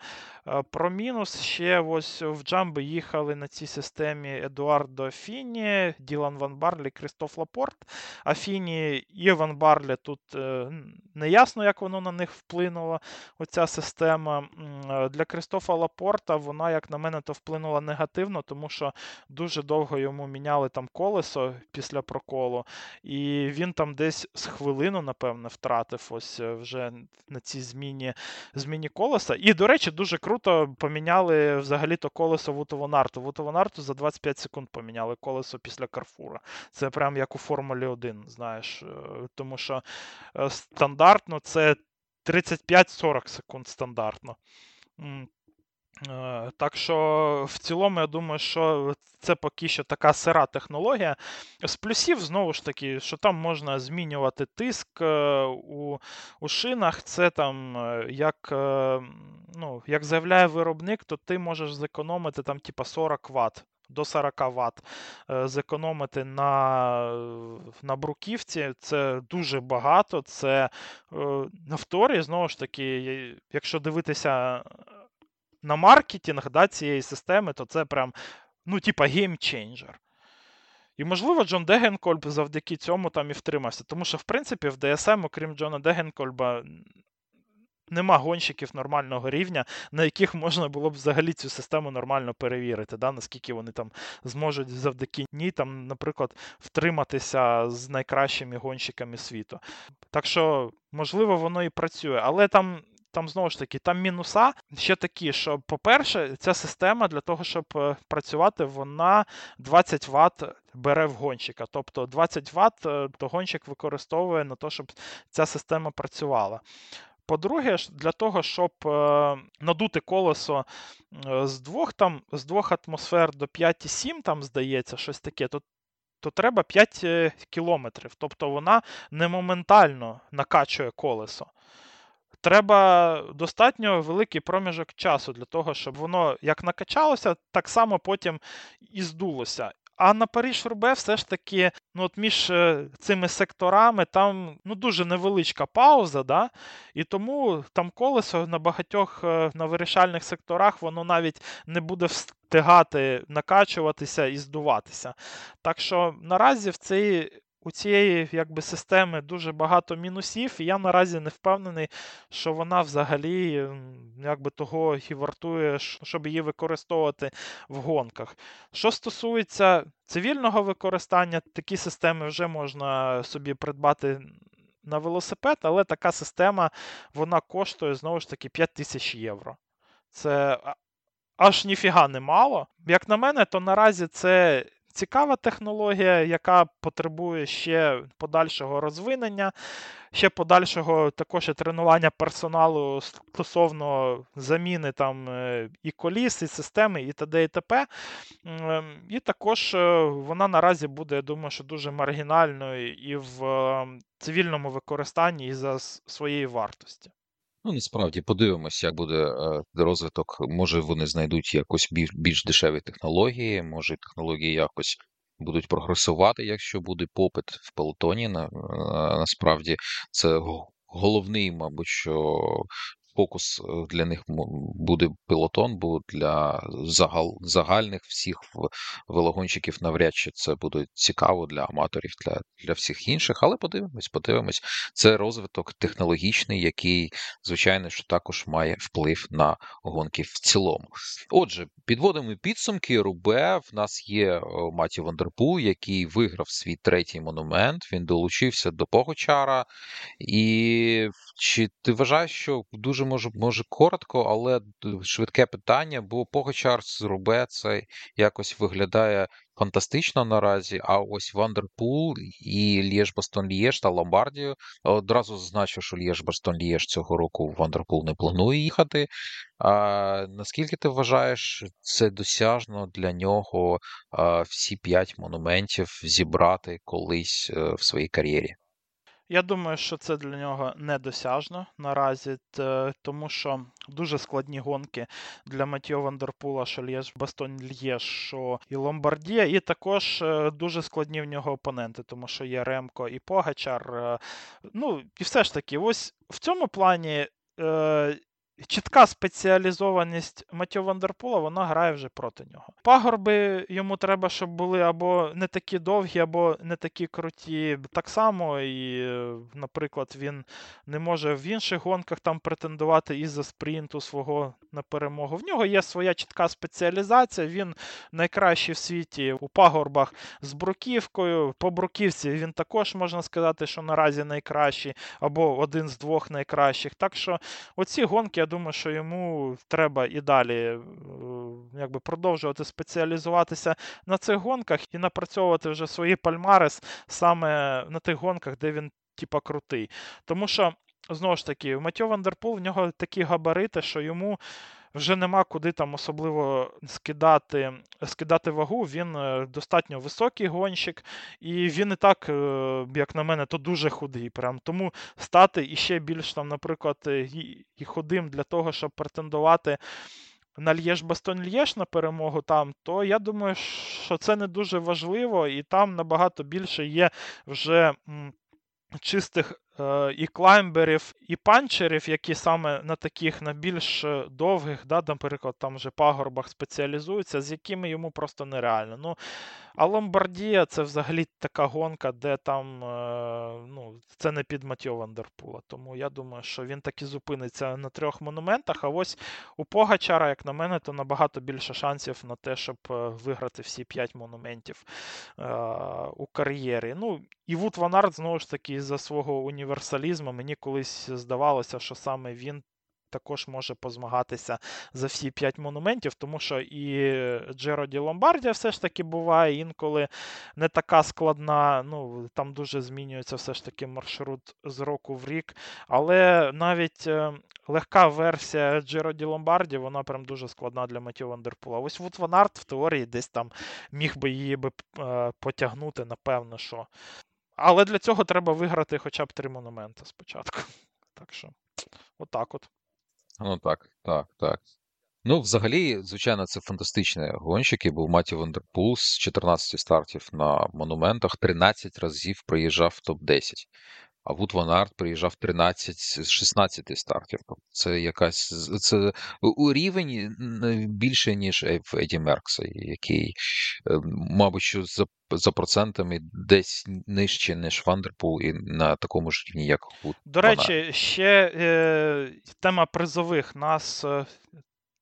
Е, про мінус ще ось в Jumbo їхали на цій системі Едуардо Фіні, Ділан Ван Барлі, Крістоф Лапорт. А Фіні і Ван Барлі тут е, не ясно, як воно на них вплинуло, оця система. Для Крістофа Лапорта вона, як на мене, то вплинула негативно, тому що дуже довго йому міняли там колесо колесо після проколу, і він там десь з хвилину, напевне, втратив ось е, вже на цій зміні зміні колеса. І, до речі, дуже круто поміняли взагалі-то колесо Вутовонарту. Вутовонарту за 25 секунд поміняли колесо після Карфура. Це прям як у Формулі 1, знаєш. Е, тому що е, стандартно це 35-40 секунд стандартно. Е, так що, в цілому, я думаю, що це поки що така сира технологія. З плюсів, знову ж таки, що там можна змінювати тиск е, у у шинах. Це там, е, як ну, як заявляє виробник, то ти можеш зекономити там, типа 40 Вт. До 40 Вт зекономити на на бруківці. Це дуже багато. Це на вторі, знову ж таки, якщо дивитися на маркетинг да, цієї системи, то це прям, ну, типа, геймченджер. І, можливо, Джон Дегенкольб завдяки цьому там і втримався. Тому що, в принципі, в DSM, окрім Джона Дегенкольба, нема гонщиків нормального рівня, на яких можна було б взагалі цю систему нормально перевірити, да, наскільки вони там зможуть завдяки ній, там, наприклад, втриматися з найкращими гонщиками світу. Так що, можливо, воно і працює. Але там там знову ж таки там мінуса ще такі, що, по-перше, ця система для того, щоб е, працювати, вона 20 Вт бере в гонщика. Тобто 20 Вт е, то гонщик використовує на те, щоб ця система працювала. По-друге, для того, щоб е, надути колесо з двох там, з двох атмосфер до 5,7, там здається, щось таке, то то треба 5 кілометрів. Тобто вона не моментально накачує колесо треба достатньо великий проміжок часу для того, щоб воно як накачалося, так само потім і здулося. А на Паріж Рубе все ж таки, ну от між е, цими секторами там ну, дуже невеличка пауза, да? і тому там колесо на багатьох е, на вирішальних секторах воно навіть не буде встигати накачуватися і здуватися. Так що наразі в цей у цієї якби, системи дуже багато мінусів, і я наразі не впевнений, що вона взагалі якби, того і вартує, щоб її використовувати в гонках. Що стосується цивільного використання, такі системи вже можна собі придбати. На велосипед, але така система вона коштує знову ж таки 5 тисяч євро. Це аж ніфіга не мало. Як на мене, то наразі це цікава технологія, яка потребує ще подальшого розвинення, ще подальшого також і тренування персоналу стосовно заміни там е, і коліс, і системи, і т.д. і т.п. І також е, вона наразі буде, я думаю, що дуже маргінальною і в ем, цивільному використанні і за своєї вартості. Ну, насправді подивимося, як буде е, розвиток. Може, вони знайдуть якось більш, більш дешеві технології, може технології якось будуть прогресувати, якщо буде попит в пелотоні. На, на- Насправді це головний, мабуть, що фокус е, для них буде пілотон, бо для загал, загальних всіх велогонщиків навряд чи це буде цікаво для аматорів, для для всіх інших. Але подивимось, подивимось. Це розвиток технологічний, який, звичайно, що також має вплив на гонки в цілому. Отже, підводимо підсумки. Рубе в нас є е, Маті Вандерпул, який виграв свій третій монумент. Він долучився до Погочара. І чи ти вважаєш, що дуже може, може коротко, але швидке питання, бо Погачар з Рубе це якось виглядає фантастично наразі. А ось Вандерпул і Лєж Бастон Лєж та Ломбардію одразу зазначу, що Лєж Бастон Лєж цього року Вандерпул не планує їхати. А Наскільки ти вважаєш, це досяжно для нього всі п'ять монументів зібрати колись е, в своїй кар'єрі? Я думаю, що це для нього недосяжно наразі, тому що дуже складні гонки для Матіо Вандерпула, що Лєж, Бастон Л'єш, що і Ломбардія, і також е, дуже складні в нього опоненти, тому що є Ремко і Погачар. Е, ну, і все ж таки, ось в цьому плані. Чітка спеціалізованість Матьо Вандерпула, вона грає вже проти нього. Пагорби йому треба, щоб були або не такі довгі, або не такі круті. Так само, і, наприклад, він не може в інших гонках там претендувати із-за спринту свого на перемогу. В нього є своя чітка спеціалізація. Він найкращий в світі у пагорбах з бруківкою. По бруківці він також можна сказати, що наразі найкращий, або один з двох найкращих. Так що оці гонки думаю, що йому треба і далі е, якби, продовжувати спеціалізуватися на цих гонках і напрацьовувати вже свої пальмарес саме на тих гонках, де він типа крутий. Тому що, знову ж таки, Матьо Вандерпул в нього такі габарити, що йому вже нема куди там особливо скидати скидати вагу. Він е, достатньо високий гонщик, і він і так, е, як на мене, то дуже худий. Прям. Тому стати іще більш там, наприклад, е, і худим для того, щоб претендувати. На Л'єш Бастон Л'єш на перемогу там, то я думаю, що це не дуже важливо, і там набагато більше є вже чистих і клаймберів, і панчерів, які саме на таких на більш е, довгих, да, наприклад, там вже пагорбах спеціалізуються, з якими йому просто нереально. Ну, А Ломбардія це взагалі така гонка, де там е, ну, це не під Матьє Вандерпула. Тому я думаю, що він таки зупиниться на трьох монументах. А ось у Погачара, як на мене, то набагато більше шансів на те, щоб виграти всі п'ять монументів у кар'єрі. Ну, І Воут ван знову ж таки, за свого університету універсалізму. Мені колись здавалося, що саме він. Також може позмагатися за всі п'ять монументів, тому що і Джиро ді Ломбардія все ж таки буває інколи не така складна. Ну там дуже змінюється все ж таки маршрут з року в рік. Але навіть е, легка версія Джиро ді Ломбардія, вона прям дуже складна для Матьє Вандерпула. Ось Воут ван Арт в теорії десь там міг би її би е, потягнути, напевно, що. Але для цього треба виграти хоча б три монументи спочатку. Так що, отак от. Ну так, так, так. Ну, взагалі, звичайно, це фантастичні гонщики. Був Матьє Вандерпул з 14 стартів на монументах, 13 разів приїжджав в топ-10 а Воут ван Арт приїжджав 13 з 16 стартів. Тобто це якась це рівень більше, ніж в Еді Меркса, який, е, мабуть, що за за процентами десь нижче, ніж Вандерпул, і на такому ж рівні, як Воут. До речі, ще е, тема призових. Нас е,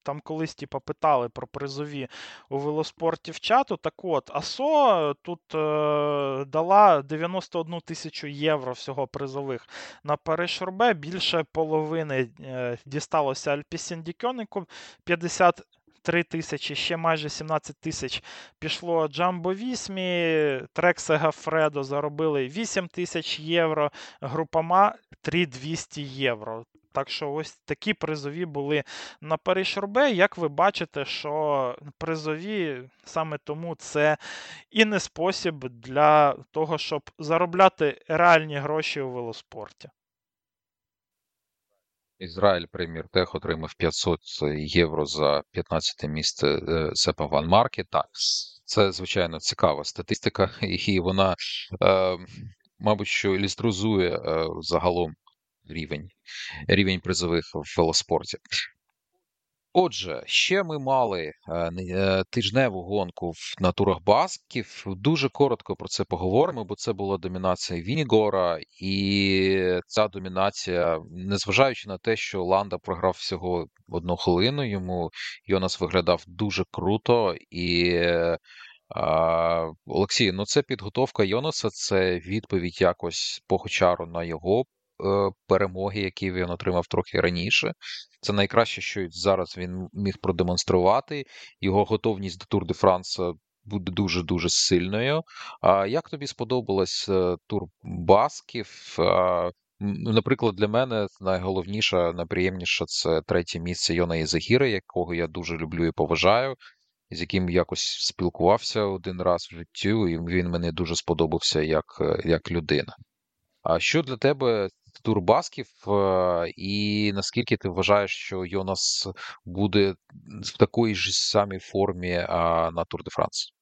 там колись типу, питали про призові у велоспорті в чату. Так от, АСО тут е, дала 91 тисячу євро всього призових на Париж Рубе. Більше половини е, дісталося Альпісіндікьонику 50 3 тисячі, ще майже 17 тисяч пішло Джамбо Вісмі, Трексе Гафредо заробили 8 тисяч євро, групама 3200 євро. Так що ось такі призові були на Париж Робе. Як ви бачите, що призові саме тому це і не спосіб для того, щоб заробляти реальні гроші у велоспорті. Ізраїль Прем'єр Тех отримав 500 євро за 15 місце е, Сепа Ван Маркі. Так, це звичайно цікава статистика, і вона, е, мабуть, що ілюструзує е, загалом рівень рівень призових в велоспорті. Отже, ще ми мали е, е, тижневу гонку на турах басків. Дуже коротко про це поговоримо, бо це була домінація Вінігора, і ця домінація, незважаючи на те, що Ланда програв всього одну хвилину, йому Йонас виглядав дуже круто і. А, Олексій, ну це підготовка Йонаса, це відповідь якось по Хочару на його е, перемоги, які він отримав трохи раніше. Це найкраще, що зараз він міг продемонструвати. Його готовність до Тур де Франса буде дуже-дуже сильною. А як тобі сподобалось е, тур Басків? Наприклад, для мене найголовніше, найприємніше це третє місце Йона Ізагіра, якого я дуже люблю і поважаю, з яким якось спілкувався один раз в житті, і він мені дуже сподобався як, е, як людина. А що для тебе тур Басків, е, і наскільки ти вважаєш, що Йонас буде в такій ж самій формі на Тур де Франс?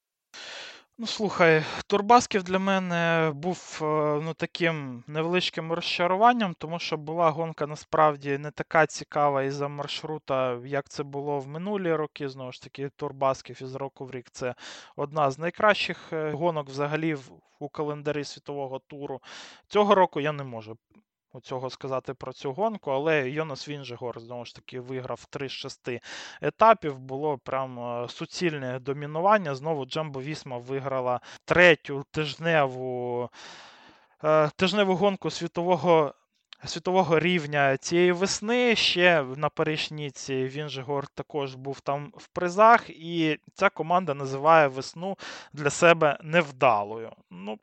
Ну, слухай, Турбасків для мене був е, ну, таким невеличким розчаруванням, тому що була гонка насправді не така цікава із-за маршрута, як це було в минулі роки. Знову ж таки, Турбасків із року в рік це одна з найкращих е, гонок взагалі у календарі світового туру. Цього року я не можу цього сказати про цю гонку, але Йонас Вінжегор знову ж таки виграв 3 з 6 етапів. Було прям е, суцільне домінування. Знову Джамбо Вісма виграла третю тижневу е, тижневу гонку світового. Світового рівня цієї весни ще на Перешніці Вінжегор також був там в призах, і ця команда називає весну для себе невдалою. Ну,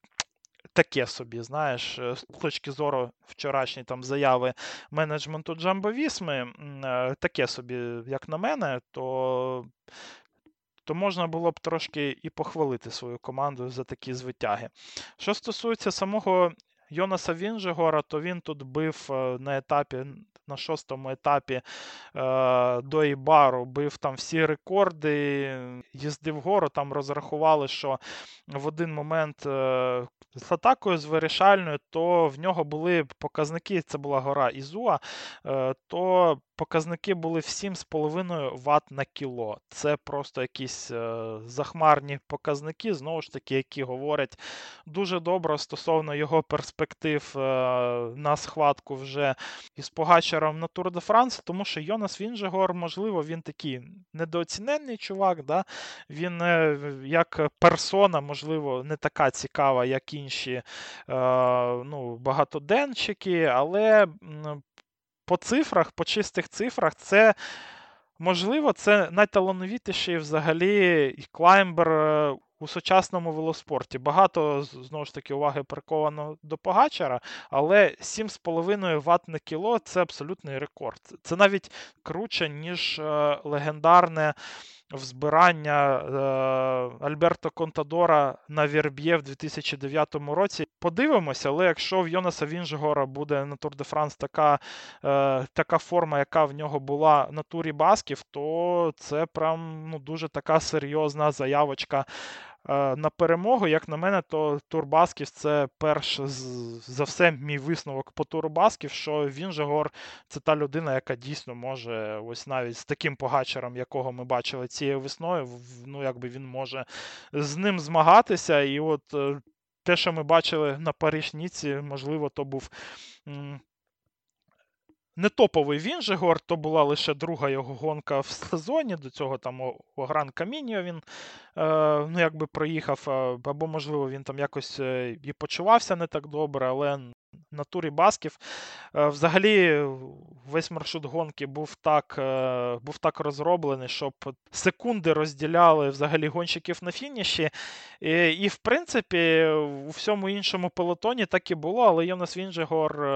таке собі, знаєш, е, з точки зору вчорашньої там заяви менеджменту Джамбо Вісми, е, таке собі, як на мене, то. То можна було б трошки і похвалити свою команду за такі звитяги. Що стосується самого Йонаса Вінжегора, то він тут бив е, на етапі на шостому етапі е, до Ібару бив там всі рекорди, їздив гору, там розрахували, що в один момент е, з атакою з вирішальною, то в нього були показники, це була гора Ізуа, то показники були в 7,5 Вт на кіло. Це просто якісь е, захмарні показники, знову ж таки, які говорять дуже добре стосовно його перспектив е, на схватку вже із Погачером на Тур де Франс, тому що Йонас Вінжегор, можливо, він такий недооціненний чувак. да? Він е, як персона, можливо, не така цікава, як інші ну, багатоденчики, але по цифрах, по чистих цифрах, це. Можливо, це найталановітіший взагалі клаймбер е, у сучасному велоспорті. Багато, знову ж таки, уваги приковано до Погачара, але 7,5 Вт на кіло це абсолютний рекорд. Це навіть круче, ніж е, взбирання е, Альберто Контадора на Вірб'є в 2009 році. Подивимося, але якщо в Йонаса Вінжгора буде на Тур де Франс така е, така форма, яка в нього була на турі Басків, то це прям ну, дуже така серйозна заявочка на перемогу, як на мене, то Турбасків це перш за все мій висновок по Турбасків, що він же гор це та людина, яка дійсно може, ось навіть з таким погачером, якого ми бачили цією весною, ну якби він може з ним змагатися. І от е, те, що ми бачили на Париж-Ніці, можливо, то був не топовий він же гор, то була лише друга його гонка в сезоні. До цього там у Гран Каміньо він е, ну, якби проїхав, або, можливо, він там якось е, і почувався не так добре, але на турі Басків. Е, взагалі, весь маршрут гонки був так е, був так розроблений, щоб секунди розділяли взагалі гонщиків на фініші. І, і в принципі, у всьому іншому пелотоні так і було, але Йонас Вінжегор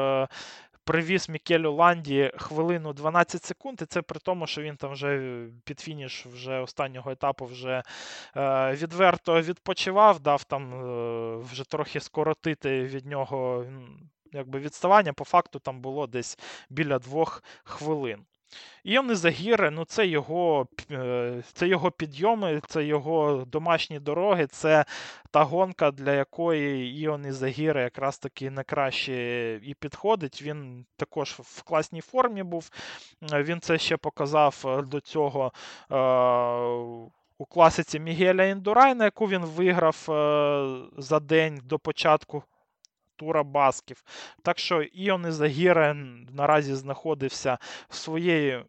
привіз Мікелю Ланді хвилину 12 секунд, і це при тому, що він там вже під фініш вже останнього етапу вже е, відверто відпочивав, дав там е, вже трохи скоротити від нього якби відставання. По факту там було десь біля двох хвилин. Іони Загіри, ну це його е, це його підйоми, це його домашні дороги, це та гонка, для якої Іони Загіри якраз таки найкраще і підходить. Він також в класній формі був. Він це ще показав е, до цього. Е, у класиці Мігеля Індурайна, яку він виграв за день до початку тура Басків. Так що Іони Загіре наразі знаходився в своєї,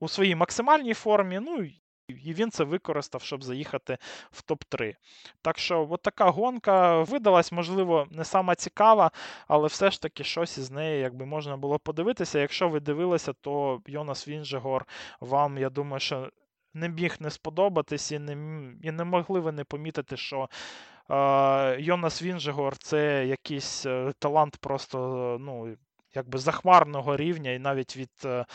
у своїй максимальній формі. Ну і він це використав, щоб заїхати в топ-3. Так що, от така гонка видалась, можливо, не сама цікава, але все ж таки щось із неї якби можна було подивитися. Якщо ви дивилися, то Йонас Вінжегор вам, я думаю, що не міг не сподобатись, і не, і не могли ви не помітити, що. Йонас Вінжегор це якийсь е, талант просто ну, якби захмарного рівня, і навіть від е,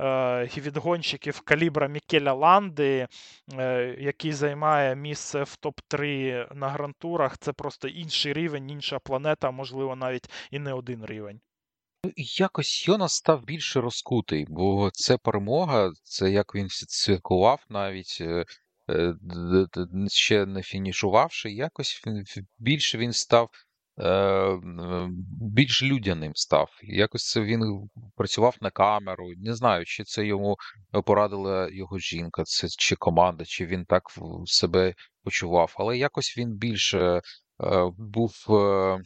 е, від гонщиків калібра Мікеля Ланди, е, який займає місце в топ-3 на грантурах, це просто інший рівень, інша планета, можливо, навіть і не один рівень. Ну, якось Йонас став більше розкутий, бо це перемога, це як він святкував навіть. Ще не фінішувавши, якось більше він став Е, більш людяним став. Якось це він працював на камеру. Не знаю, чи це йому порадила його жінка, це чи команда, чи він так себе почував. Але якось він більше е, був е,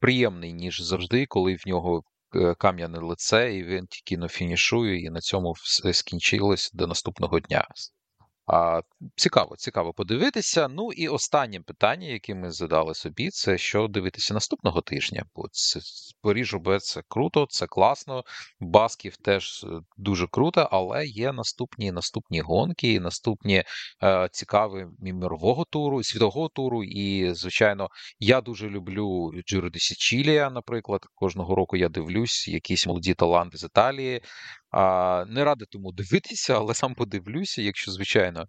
приємний, ніж завжди, коли в нього кам'яне лице, і він тільки фінішує, і на цьому все скінчилось до наступного дня. А, Цікаво, цікаво подивитися. Ну і останнє питання, яке ми задали собі, це що дивитися наступного тижня. Бо це Паріж Б це круто, це класно. Басків теж е, дуже круто, але є наступні наступні гонки, наступні е, цікаві мірового туру, світового туру. І, звичайно, я дуже люблю Джиро де Січілія, наприклад. Кожного року я дивлюсь, якісь молоді таланти з Італії. А, Не радий тому дивитися, але сам подивлюся, якщо, звичайно,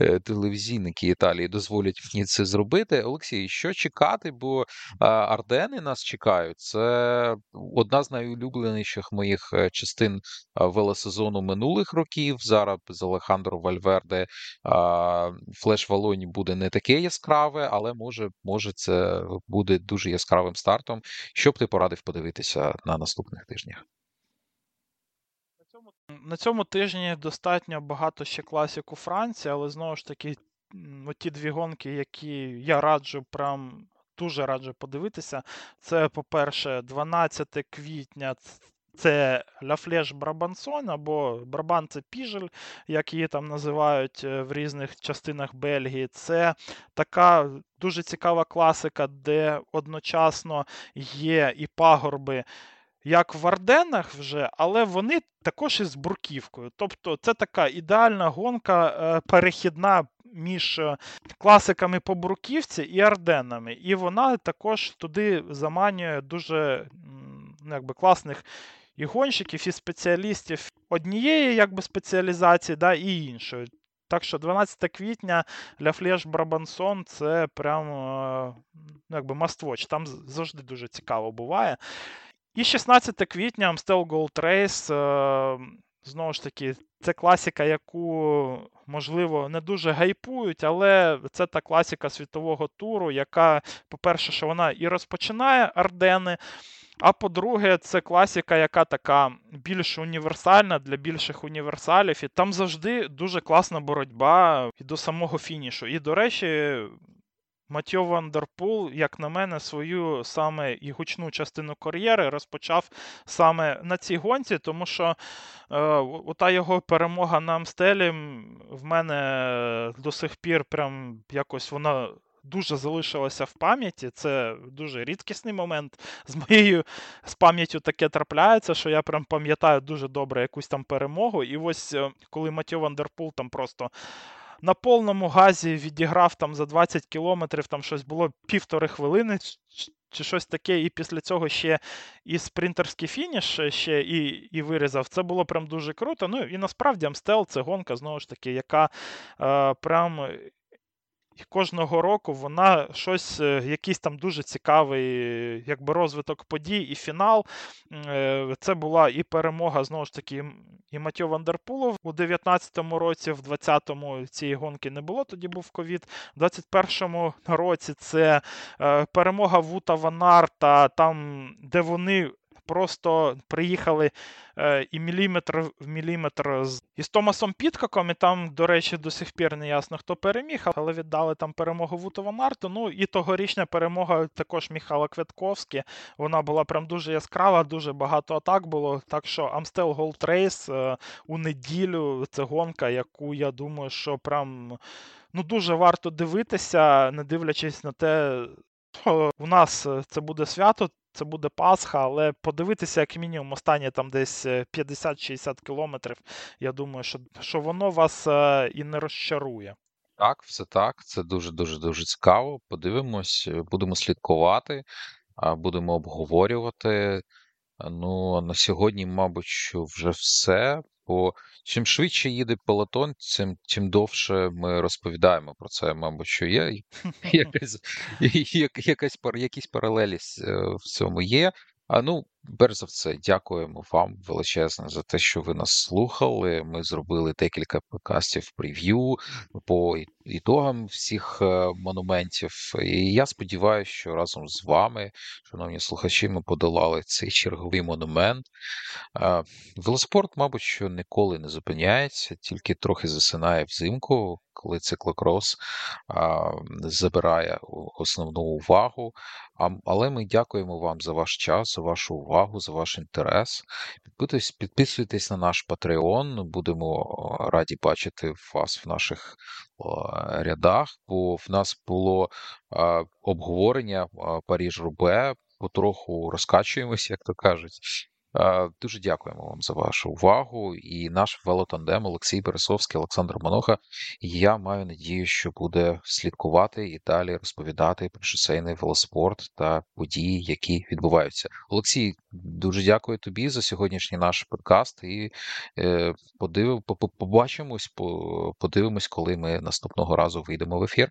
е, телевізійники Італії дозволять мені це зробити. Олексій, що чекати? Бо Ардени нас чекають. Це одна з найулюбленіших моїх е, частин велосезону минулих років. Зараз з Алехандро Вальверде флеш Валоні буде не таке яскраве, але може, може це буде дуже яскравим стартом. Що б ти порадив подивитися на наступних тижнях? На цьому тижні достатньо багато ще класік Франції, але знову ж таки, ті дві гонки, які я раджу, прям дуже раджу подивитися. Це, по-перше, 12 квітня. Це Ляфлеш Брабансон або Брабанце Піжель, як її там називають е, в різних частинах Бельгії. Це така дуже цікава класика, де одночасно є і пагорби як в Арденах вже, але вони також із бурківкою. Тобто це така ідеальна гонка е, перехідна між е, класиками по бурківці і Арденами. І вона також туди заманює дуже якби, класних і гонщиків, і спеціалістів однієї якби, спеціалізації, да, і іншої. Так що 12 квітня Ля Флеш Брабансон це прям е, якби must Там завжди дуже цікаво буває. І 16 квітня Amstel Gold Race, е, знову ж таки, це класика, яку, можливо, не дуже гайпують, але це та класика світового туру, яка, по-перше, що вона і розпочинає Ардени. А по-друге, це класика, яка така більш універсальна для більших універсалів. І там завжди дуже класна боротьба і до самого фінішу. І, до речі, Матьо Вандерпул, як на мене, свою саме і гучну частину кар'єри розпочав саме на цій гонці, тому що е, ота його перемога на Амстелі в мене до сих пір прям якось вона. Дуже залишилася в пам'яті. Це дуже рідкісний момент. З моєю з пам'яттю таке трапляється, що я прям пам'ятаю дуже добре якусь там перемогу. І ось е, коли Матьо Вандерпул там просто на повному газі відіграв там за 20 кілометрів, там щось було півтори хвилини. Чи щось таке, і після цього ще і спринтерський фініш ще і і вирізав. Це було прям дуже круто. Ну і насправді Амстел це гонка, знову ж таки, яка е, прям і кожного року вона щось, е, якийсь там дуже цікавий, якби розвиток подій і фінал. Е, це була і перемога, знову ж таки, і Матьо Вандерпулов у 19-му році, в 20-му цієї гонки не було, тоді був ковід. В 21-му році це е, перемога Вута Ванарта, там, де вони просто приїхали е, і міліметр в міліметр з із Томасом Підкоком, і там, до речі, до сих пір не ясно, хто переміг, але віддали там перемогу Вутова Марту. Ну і тогорічня перемога також Міхала Квятковські. Вона була прям дуже яскрава, дуже багато атак було. Так що Amstel Gold Race е, у неділю це гонка, яку я думаю, що прям ну дуже варто дивитися, не дивлячись на те, у нас е, це буде свято. Це буде Пасха, але подивитися, як мінімум, останні там десь 50-60 кілометрів. Я думаю, що що воно вас е, і не розчарує. Так, все так. Це дуже дуже дуже цікаво. Подивимось, е, будемо слідкувати, будемо обговорювати. Ну, на сьогодні, мабуть, що вже все. Бо чим швидше їде пелотон, тим довше ми розповідаємо про це, мабуть, що є якась, якась якісь паралелі е, в цьому є. А ну, перш за все, дякуємо вам величезно за те, що ви нас слухали. Ми зробили декілька подкастів прев'ю по ітогам всіх е, монументів. І я сподіваюся, що разом з вами, шановні слухачі, ми подолали цей черговий монумент. Велоспорт, мабуть, що ніколи не зупиняється, тільки трохи засинає взимку, коли циклокрос забирає основну увагу. Але ми дякуємо вам за ваш час, за вашу увагу, за ваш інтерес. Підписуйтесь, підписуйтесь на наш Patreon, будемо раді бачити вас в наших рядах, бо в нас було обговорення Паріж Рубе, потроху розкачуємось, як то кажуть. Дуже дякуємо вам за вашу увагу. І наш велотандем Олексій Бересовський, Олександр Моноха. Я маю надію, що буде слідкувати і далі розповідати про шосейний велоспорт та події, які відбуваються. Олексій, дуже дякую тобі за сьогоднішній наш подкаст. І е, подив... побачимось, подивимось, коли ми наступного разу вийдемо в ефір.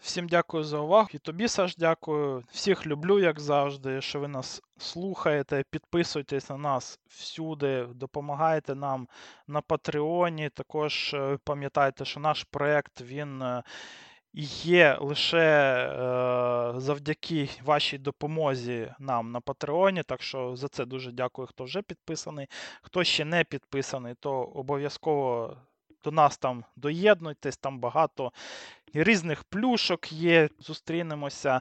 Всім дякую за увагу. І тобі, Саш, дякую. Всіх люблю, як завжди, що ви нас слухаєте. Підписуйтесь на нас всюди, допомагайте нам на Патреоні. Також е, пам'ятайте, що наш проєкт він е, є лише е, завдяки вашій допомозі нам на Патреоні. Так що за це дуже дякую, хто вже підписаний. Хто ще не підписаний, то обов'язково до нас там доєднуйтесь, там багато різних плюшок є. Зустрінемося.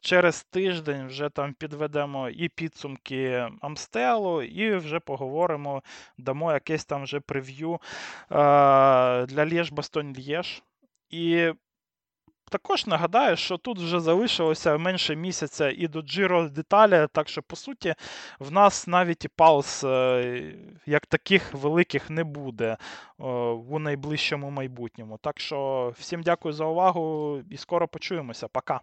Через тиждень вже там підведемо і підсумки Амстелу, і вже поговоримо, дамо якесь там вже прев'ю е- для Лєж Бастонь Лєж. І також нагадаю, що тут вже залишилося менше місяця і до Giro деталі, так що, по суті, в нас навіть і пауз е, як таких великих не буде у найближчому майбутньому. Так що всім дякую за увагу і скоро почуємося. Пока.